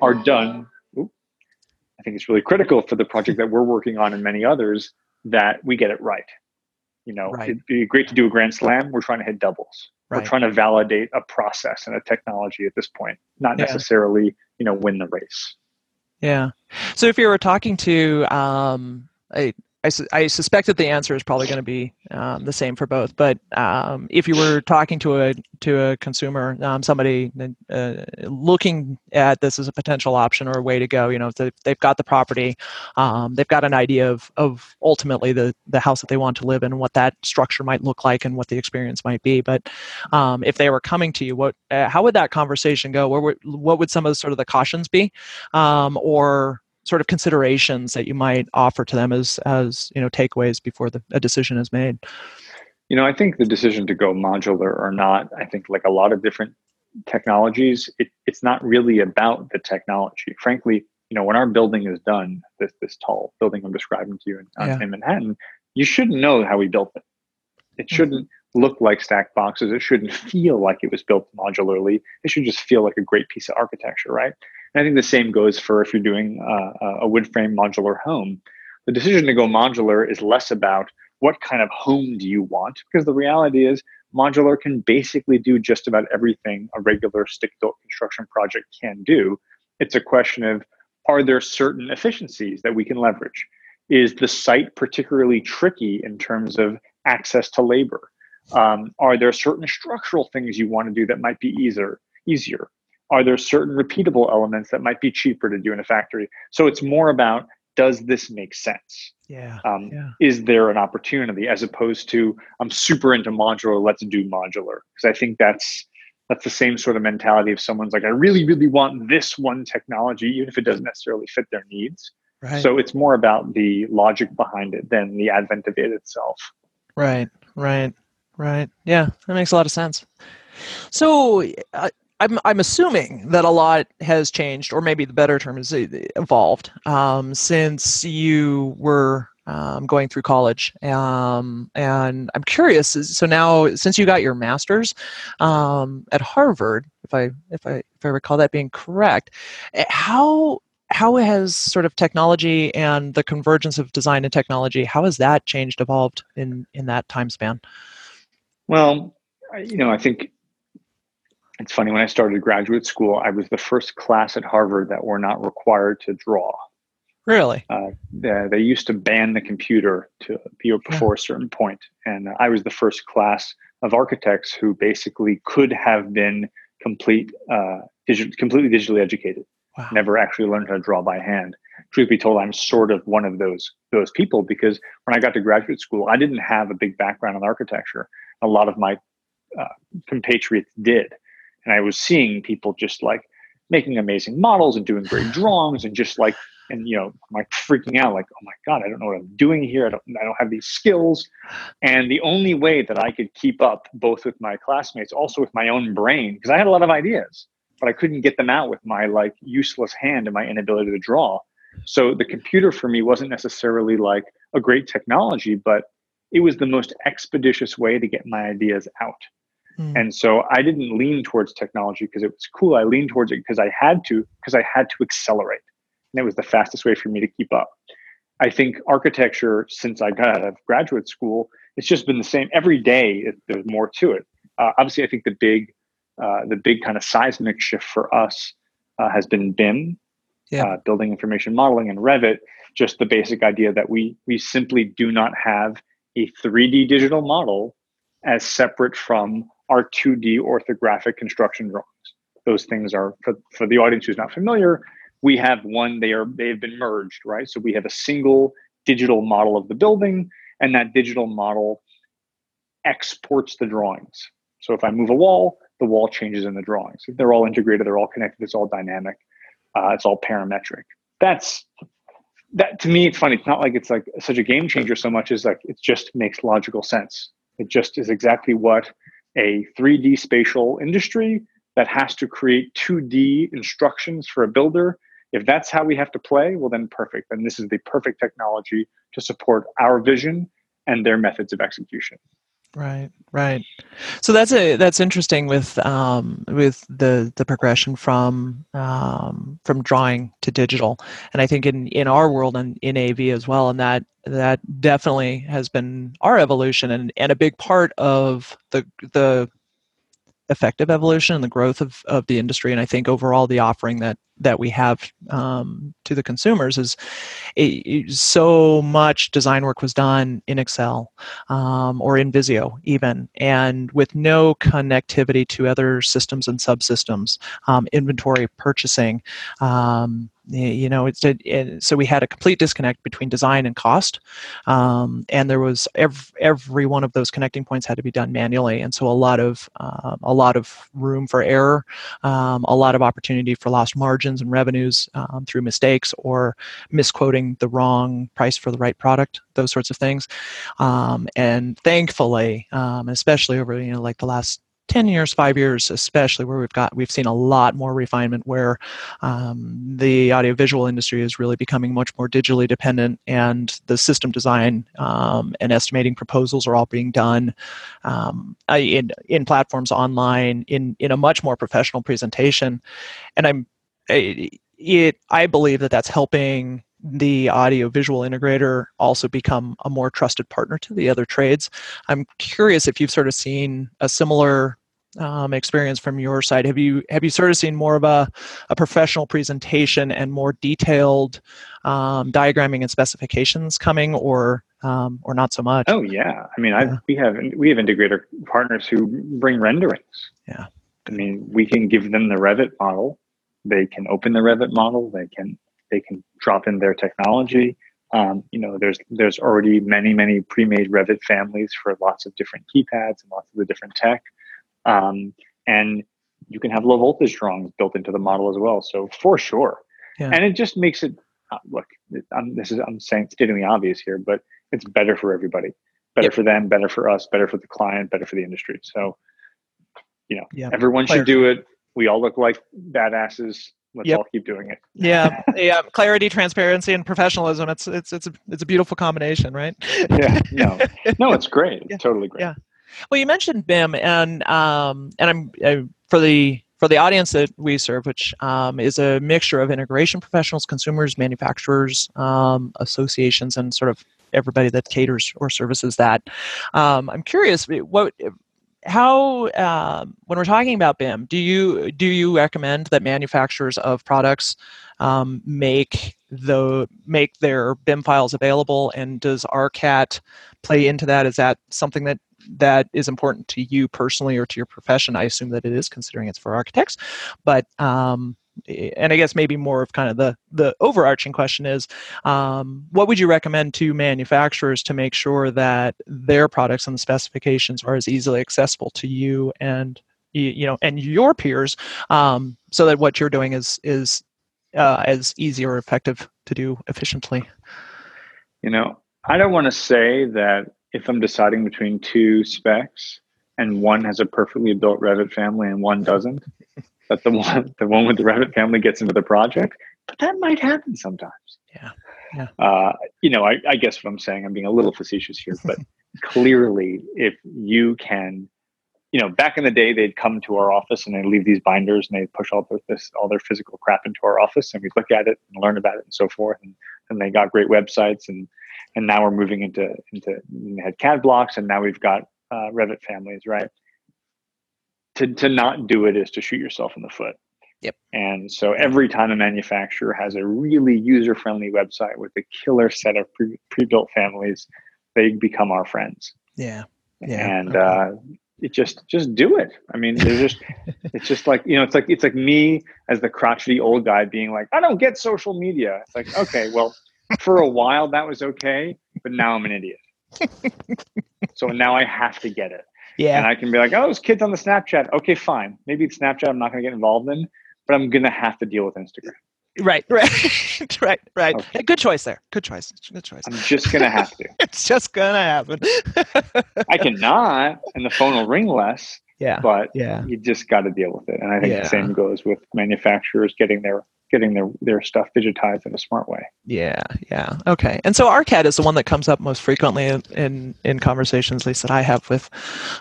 are done. I think it's really critical for the project that we're working on and many others that we get it right. You know, right. it'd be great to do a grand slam. We're trying to hit doubles. Right. We're trying to validate a process and a technology at this point, not yeah. necessarily, you know, win the race. Yeah. So if you were talking to um, a, I, su- I suspect that the answer is probably going to be um, the same for both. But um, if you were talking to a to a consumer, um, somebody uh, looking at this as a potential option or a way to go, you know, if they've got the property, um, they've got an idea of of ultimately the the house that they want to live in, what that structure might look like, and what the experience might be. But um, if they were coming to you, what uh, how would that conversation go? What would what would some of the sort of the cautions be, um, or sort of considerations that you might offer to them as as you know takeaways before the, a decision is made? You know i think the decision to go modular or not i think like a lot of different technologies it, it's not really about the technology. Frankly you know when our building is done this this tall building i'm describing to you in, yeah. in manhattan you shouldn't know how we built it. It mm-hmm. shouldn't look like stacked boxes. It shouldn't [laughs] feel like it was built modularly. It should just feel like a great piece of architecture right and I think the same goes for if you're doing uh, a wood frame modular home. The decision to go modular is less about what kind of home do you want, because the reality is modular can basically do just about everything a regular stick built construction project can do. It's a question of are there certain efficiencies that we can leverage? Is the site particularly tricky in terms of access to labor? Um, are there certain structural things you want to do that might be easier? Easier. Are there certain repeatable elements that might be cheaper to do in a factory? So it's more about does this make sense? Yeah, um, yeah. Is there an opportunity as opposed to I'm super into modular, let's do modular? Because I think that's that's the same sort of mentality of someone's like, I really, really want this one technology, even if it doesn't necessarily fit their needs. Right. So it's more about the logic behind it than the advent of it itself. Right, right, right. Yeah, that makes a lot of sense. So uh, I'm I'm assuming that a lot has changed, or maybe the better term is uh, evolved um, since you were um, going through college. Um, and I'm curious. So now, since you got your master's um, at Harvard, if I if I if I recall that being correct, eh, how how has sort of technology and the convergence of design and technology how has that changed evolved in in that time span well you know i think it's funny when i started graduate school i was the first class at harvard that were not required to draw Really? Uh, they, they, used to ban the computer to be before yeah. a certain point, and I was the first class of architects who basically could have been complete, uh, digi- completely digitally educated. Wow. Never actually learned how to draw by hand. Truth be told, I'm sort of one of those those people because when I got to graduate school, I didn't have a big background in architecture. A lot of my uh, compatriots did, and I was seeing people just like making amazing models and doing great [sighs] drawings and just like and you know I'm like freaking out like oh my god I don't know what I'm doing here. I don't I don't have these skills. And the only way that I could keep up both with my classmates also with my own brain because I had a lot of ideas but I couldn't get them out with my like useless hand and my inability to draw. So the computer for me wasn't necessarily like a great technology but it was the most expeditious way to get my ideas out mm. and so I didn't lean towards technology because it was cool I leaned towards it because I had to because I had to accelerate and it was the fastest way for me to keep up. I think architecture, since I got out of graduate school, it's just been the same every day. It, there's more to it. Uh, obviously, I think the big, uh, the big kind of seismic shift for us uh, has been BIM, yeah. Uh, building information modeling, and Revit. Just the basic idea that we we simply do not have a 3D digital model as separate from our 2D orthographic construction drawings. Those things are for, for the audience who's not familiar we have one they are they've been merged right? So we have a single digital model of the building and that digital model exports the drawings. So if i move a wall the wall changes in the drawings. They're all integrated they're all connected it's all dynamic uh, it's all parametric. That's that to me it's funny it's not like it's like such a game changer so much as like it just makes logical sense. It just is exactly what a 3d spatial industry that has to create 2d instructions for a builder if that's how we have to play, well, then perfect. Then this is the perfect technology to support our vision and their methods of execution. Right, right. So that's a that's interesting with um, with the the progression from um, from drawing to digital, and I think in in our world and in AV as well, and that that definitely has been our evolution and and a big part of the the effective evolution and the growth of, of the industry. And i think overall the offering that that we have um, to the consumers is so much design work was done in excel um, or in visio even and with no connectivity to other systems and subsystems um, inventory purchasing um, you know it's it, so we had a complete disconnect between design and cost um, and there was every, every one of those connecting points had to be done manually and so a lot of uh, a lot of room for error um, a lot of opportunity for lost margins and revenues um, through mistakes or misquoting the wrong price for the right product those sorts of things. Um, and thankfully um, especially over you know like the last 10 years, five years, especially where we've got, we've seen a lot more refinement where um, the audiovisual industry is really becoming much more digitally dependent and the system design um, and estimating proposals are all being done um, in, in platforms online in, in a much more professional presentation. And I'm, it, I believe that that's helping the audio visual integrator also become a more trusted partner to the other trades. I'm curious if you've sort of seen a similar um, experience from your side? Have you have you sort of seen more of a, a professional presentation and more detailed um, diagramming and specifications coming, or um, or not so much? Oh yeah, I mean, yeah. we have we have integrator partners who bring renderings. Yeah, I mean, we can give them the Revit model. They can open the Revit model. They can they can drop in their technology. Um, you know, there's there's already many many pre-made Revit families for lots of different keypads and lots of the different tech, um, and you can have low voltage drawings built into the model as well. So for sure, yeah. and it just makes it uh, look. I'm, this is I'm saying stating the obvious here, but it's better for everybody. Better yep. for them, better for us, better for the client, better for the industry. So, you know, yep. everyone should do it. We all look like badasses let's yep. all keep doing it. yeah, [laughs] yeah. Clarity, transparency, and professionalism. It's it's it's a it's a beautiful combination, right? yeah. No, [laughs] no, it's great. Yeah. totally great. Yeah. Well, you mentioned BIM, and um, and I'm uh, for the for the audience that we serve, which um, is a mixture of integration professionals, consumers, manufacturers, um, associations, and sort of everybody that caters or services that. Um, I'm curious, what how um, when we're talking about BIM, do you do you recommend that manufacturers of products um, make the make their BIM files available, and does ARCAT play into that? Is that something that that is important to you personally or to your profession? I assume that it is, considering it's for architects, but um, and I guess maybe more of kind of the the overarching question is, um, what would you recommend to manufacturers to make sure that their products and the specifications are as easily accessible to you and you know and your peers, um, so that what you're doing is is uh, as easy or effective to do efficiently? You know, I don't want to say that if I'm deciding between two specs and one has a perfectly built Revit family and one doesn't that the [laughs] one the one with the Revit family gets into the project, but that might happen sometimes. Yeah. Yeah. Uh, you know, I, I guess what I'm saying, I'm being a little facetious here, but [laughs] clearly, if you can, you know, back in the day, they'd come to our office and they'd leave these binders and they'd push all their, this all their physical crap into our office, and we'd look at it and learn about it and so forth. And and they got great websites, and and now we're moving into into we had CAD blocks, and now we've got uh, Revit families, right? To to not do it is to shoot yourself in the foot. Yep. And so every time a manufacturer has a really user friendly website with a killer set of pre built families, they become our friends. Yeah. Yeah. And okay. uh, it just just do it. I mean, there's just [laughs] it's just like you know, it's like it's like me as the crotchety old guy being like, I don't get social media. It's like, okay, well, for a while that was okay, but now I'm an idiot. [laughs] so now I have to get it. Yeah. And I can be like, oh, those kids on the Snapchat. Okay, fine. Maybe it's Snapchat I'm not going to get involved in, but I'm going to have to deal with Instagram. Right, [laughs] right, right, right. Okay. Good choice there. Good choice. Good choice. I'm just gonna have to. [laughs] it's just gonna happen. [laughs] I cannot, and the phone will ring less. Yeah. But yeah, you just got to deal with it. And I think yeah. the same goes with manufacturers getting their getting their, their stuff digitized in a smart way. Yeah, yeah. Okay. And so ARCAT is the one that comes up most frequently in, in, in conversations, at least that I have with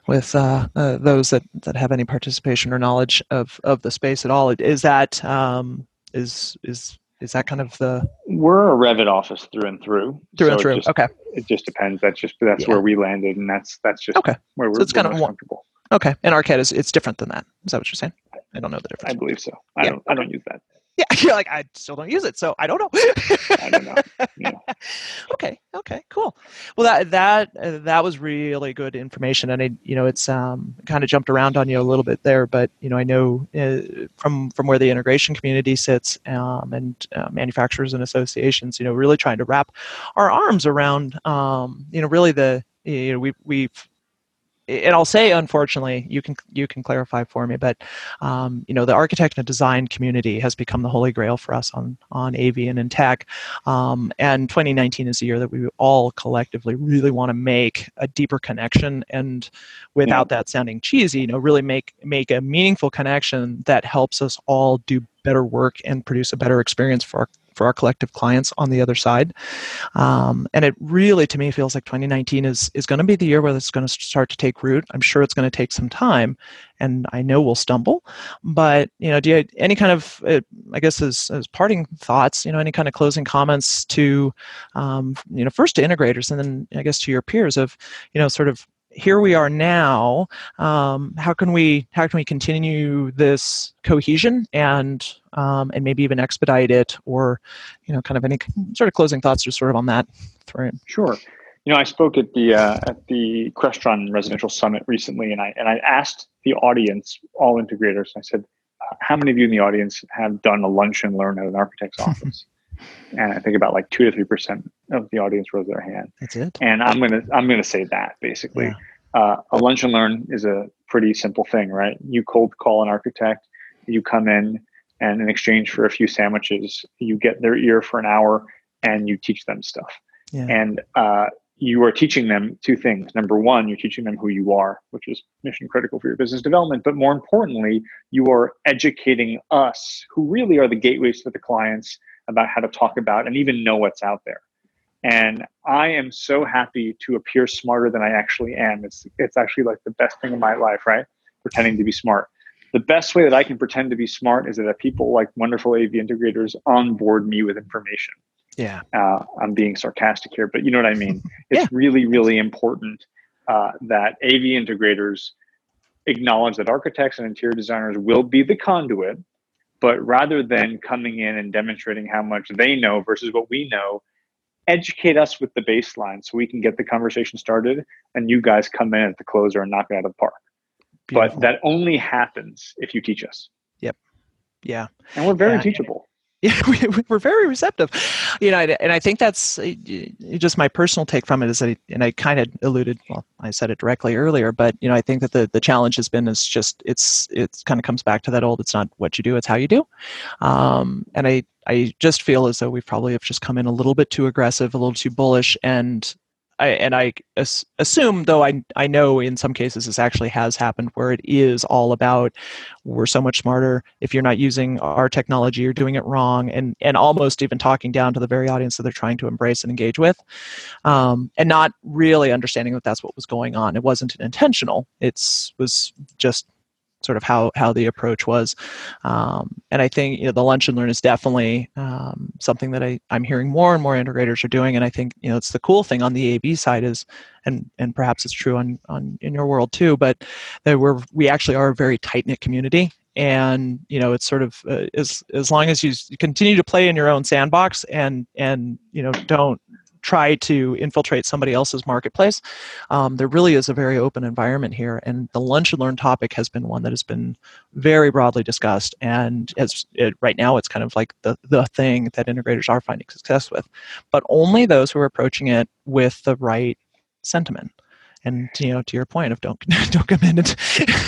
with uh, uh, those that, that have any participation or knowledge of, of the space at all. Is that um, is is is that kind of the we're a Revit office through and through. Through so and through. Just, okay. It just depends. That's just that's yeah. where we landed, and that's that's just okay. Where we're, so it's kind of comfortable. Okay. And ARCAT is it's different than that. Is that what you're saying? I don't know the difference. I believe so. I yeah. don't I don't use that. [laughs] Yeah, you're like I still don't use it, so I don't know. I don't know. Yeah. [laughs] okay, okay, cool. Well, that that uh, that was really good information, and it you know it's um, kind of jumped around on you a little bit there, but you know I know uh, from from where the integration community sits um, and uh, manufacturers and associations, you know, really trying to wrap our arms around um, you know really the you know we we've and I'll say, unfortunately, you can you can clarify for me, but um, you know, the architect and design community has become the holy grail for us on on AV and in tech. Um, and 2019 is the year that we all collectively really want to make a deeper connection, and without yeah. that sounding cheesy, you know, really make make a meaningful connection that helps us all do better work and produce a better experience for our for our collective clients on the other side. Um, and it really, to me, feels like 2019 is is going to be the year where it's going to start to take root. I'm sure it's going to take some time, and I know we'll stumble. But you know, do you any kind of, uh, I guess, as, as parting thoughts, you know, any kind of closing comments to, um, you know, first to integrators, and then I guess to your peers of, you know, sort of here we are now. Um, how can we how can we continue this cohesion and um, and maybe even expedite it, or you know, kind of any sort of closing thoughts, just sort of on that thread. Sure. You know, I spoke at the uh, at the Crestron Residential Summit recently, and I and I asked the audience, all integrators, I said, "How many of you in the audience have done a lunch and learn at an architect's [laughs] office?" And I think about like two to three percent of the audience rose their hand. That's it. And I'm gonna I'm gonna say that basically. Yeah. Uh, a lunch and learn is a pretty simple thing, right? You cold call an architect, you come in, and in exchange for a few sandwiches, you get their ear for an hour, and you teach them stuff. Yeah. And uh, you are teaching them two things. Number one, you're teaching them who you are, which is mission critical for your business development. But more importantly, you are educating us, who really are the gateways to the clients, about how to talk about and even know what's out there. And I am so happy to appear smarter than I actually am. It's it's actually like the best thing in my life, right? Pretending to be smart. The best way that I can pretend to be smart is that people like wonderful AV integrators onboard me with information. Yeah. Uh, I'm being sarcastic here, but you know what I mean. [laughs] It's yeah. really, really important uh, that AV integrators acknowledge that architects and interior designers will be the conduit but rather than coming in and demonstrating how much they know versus what we know, educate us with the baseline so we can get the conversation started and you guys come in at the closer and knock it out of the park. Beautiful. But that only happens if you teach us. Yep. Yeah. And we're very yeah. teachable. [laughs] We, we're very receptive, you know, and I think that's uh, just my personal take from it is that, and I kind of alluded, well, I said it directly earlier, but you know, I think that the the challenge has been is just it's it kind of comes back to that old, it's not what you do, it's how you do, um, and I I just feel as though we probably have just come in a little bit too aggressive, a little too bullish, and I, and I as, assume, though I I know in some cases this actually has happened, where it is all about we're so much smarter. If you're not using our technology, you're doing it wrong, and and almost even talking down to the very audience that they're trying to embrace and engage with, um, and not really understanding that that's what was going on. It wasn't intentional. It's was just sort of how how the approach was. Um, and I think you know the lunch and learn is definitely um, something that I I'm hearing more and more integrators are doing. And I think you know it's the cool thing on the AV side is, and and perhaps it's true on on in your world too, but that we're we actually are a very tight knit community. And you know it's sort of uh, as as long as you continue to play in your own sandbox and and you know don't try to infiltrate somebody else's marketplace. Um, there really is a very open environment here, and the lunch and learn topic has been one that has been very broadly discussed. And as it, right now, it's kind of like the the thing that integrators are finding success with, but only those who are approaching it with the right sentiment and you know to your point of don't [laughs] don't come in and,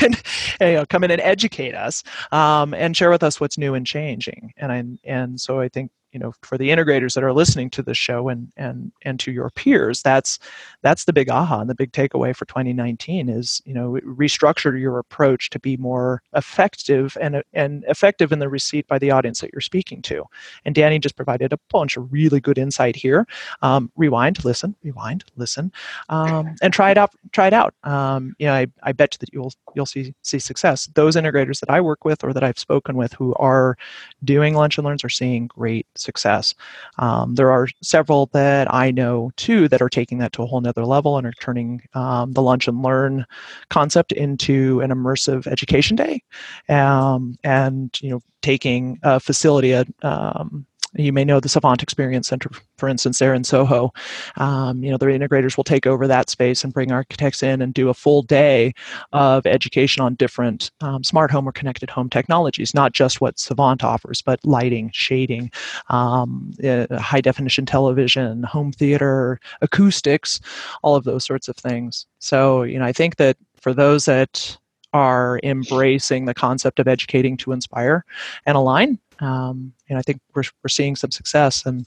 and you know come in and educate us um, and share with us what's new and changing and I, and so I think you know for the integrators that are listening to this show and and and to your peers that's that's the big aha and the big takeaway for 2019 is you know restructure your approach to be more effective and and effective in the receipt by the audience that you're speaking to. And danny just provided a bunch of really good insight here. Um, rewind listen rewind listen um, [laughs] and try it out try it out. Um, you know I, I bet that you'll you'll see see success. Those integrators that i work with or that i've spoken with who are doing lunch and learns are seeing great success. Um, there are several that I know too that are taking that to a whole nother level and are turning um, the lunch and learn concept into an immersive education day, um, and you know taking a facility at um, you may know the Savant Experience Center, for instance, there in Soho. Um, you know, the integrators will take over that space and bring architects in and do a full day of education on different um, smart home or connected home technologies, not just what Savant offers, but lighting, shading, um, uh, high definition television, home theater, acoustics, all of those sorts of things. So, you know, I think that for those that are embracing the concept of educating to inspire and align. Um, and I think we're, we're seeing some success. And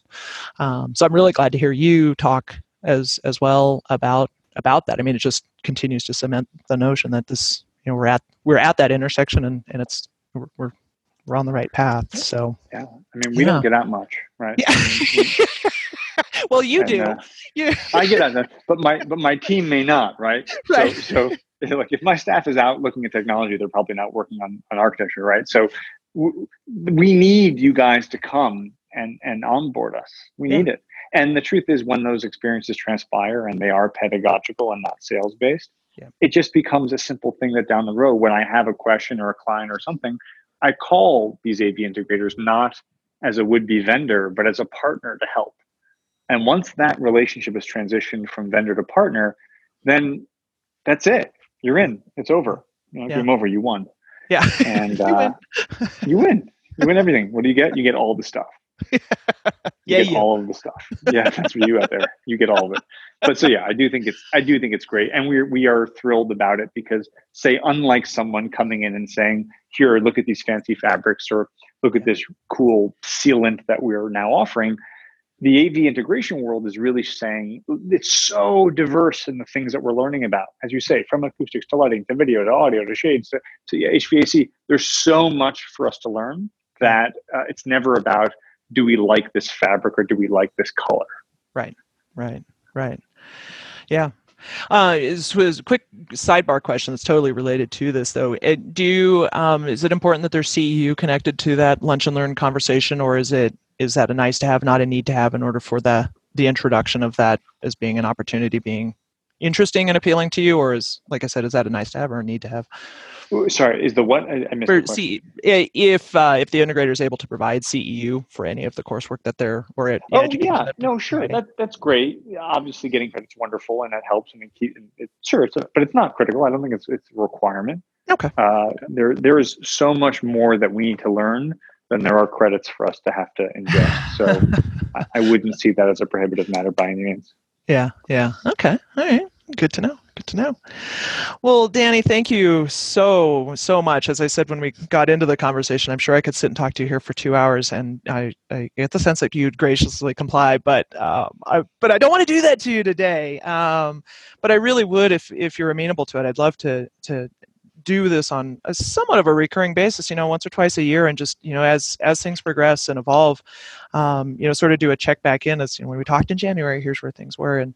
um, so I'm really glad to hear you talk as as well about about that. I mean, it just continues to cement the notion that this, you know, we're at we're at that intersection, and and it's we're, we're we're on the right path. So yeah, I mean, we yeah. don't get out much, right? Yeah. [laughs] well, you and, do. Uh. [laughs] I get out, but my but my team may not, right? [laughs] Right. So, so like if my staff is out looking at technology, they're probably not working on, on architecture, right? So we need you guys to come and and onboard us. We yeah. need it. And the truth is, when those experiences transpire and they are pedagogical and not sales based, yeah. it just becomes a simple thing that down the road, when I have a question or a client or something, I call these AV integrators not as a would be vendor, but as a partner to help. And once that relationship is transitioned from vendor to partner, then that's it. You're in. It's over. You know, yeah. game over. You won. Yeah. [laughs] And you, uh, win. you win. You win everything. What do you get? You get all the stuff. [laughs] You yeah, get all of the stuff. Yeah, that's for you out there. You get all of it. But so yeah, I do think it's I do think it's great, and we we are thrilled about it because say unlike someone coming in and saying, "Here, look at these fancy fabrics," or "Look at this cool sealant that we're now offering," the AV integration world is really saying it's so diverse in the things that we're learning about. As you say, from acoustics to lighting to video to audio to shades to, to HVAC, there's so much for us to learn that uh, it's never about do we like this fabric or do we like this color? Right, right, right. Yeah. Uh, this was a quick sidebar question that's totally related to this, though. It, do you, um, is it important that there's CEU connected to that lunch and learn conversation, or is it is that a nice to have, not a need to have, in order for the the introduction of that as being an opportunity being interesting and appealing to you, or is like I said, is that a nice to have or a need to have? Sorry, is the what? I, I missed? For C, if uh, if the integrator is able to provide CEU for any of the coursework that they're or at oh yeah. no sure. that that's great. Obviously getting credit's wonderful and that helps I mean, keep it, sure it's a, but it's not critical. I don't think it's it's a requirement. Okay. Uh, there there is so much more that we need to learn than there are credits for us to have to ingest. So [laughs] I, I wouldn't see that as a prohibitive matter by any means. Yeah yeah. Okay. All right. Good to know. Good to know. Well danny thank you so so much. As i said when we got into the conversation i'm sure i could sit and talk to you here for two hours and i, I get the sense that you'd graciously comply but um, I, but i don't want to do that to you today. Um, but i really would if if you're amenable to it. I'd love to to do this on a somewhat of a recurring basis you know once or twice a year and just you know as as things progress and evolve um, you know sort of do a check back in as you know when we talked in january here's where things were. And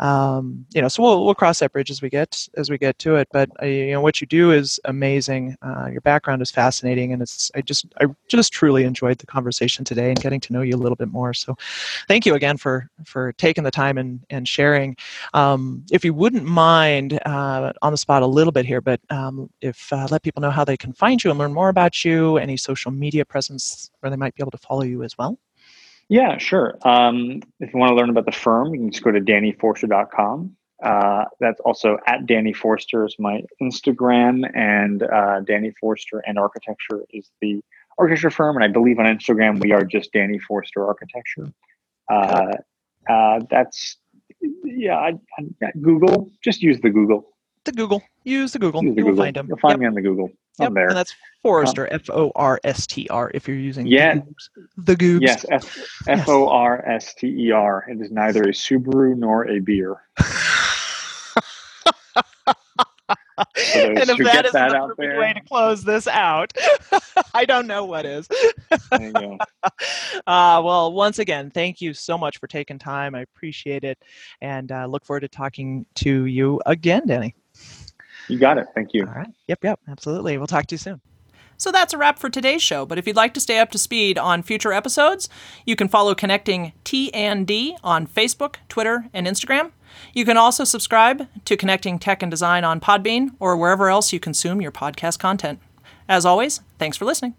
um, you know so we'll, we'll cross that bridge as we get as we get to it. But uh, you know what you do is amazing. Uh, your background is fascinating and it's i just i just truly enjoyed the conversation today and getting to know you a little bit more. So thank you again for for taking the time and and sharing. Um, if you wouldn't mind uh, on the spot a little bit here but um, if uh, let people know how they can find you and learn more about you, any social media presence where they might be able to follow you as well. Yeah, sure. Um, if you want to learn about the firm, you can just go to dannyforster.com. Uh, that's also at Danny Forster is my Instagram, and uh, Danny Forster and Architecture is the architecture firm. And I believe on Instagram we are just Danny Forster Architecture. Uh, uh that's yeah, I, I, Google. Just use the Google the Google. Use the Google. Use the you Google. find them. You'll find yep. me on the Google. Yep. I'm there. And that's Forester, F O R S T R, if you're using yeah. the Goobs. Yes, F O R S T E R. It is neither a Subaru nor a beer. [laughs] and if that is that the perfect there. way to close this out, [laughs] I don't know what is. [laughs] uh, well, once again, thank you so much for taking time. I appreciate it, and uh, look forward to talking to you again, Danny. You got it. Thank you. All right. Yep, yep. Absolutely. We'll talk to you soon. So that's a wrap for today's show. But if you'd like to stay up to speed on future episodes, you can follow Connecting T and D on Facebook, Twitter, and Instagram. You can also subscribe to Connecting Tech and Design on Podbean or wherever else you consume your podcast content. As always, thanks for listening.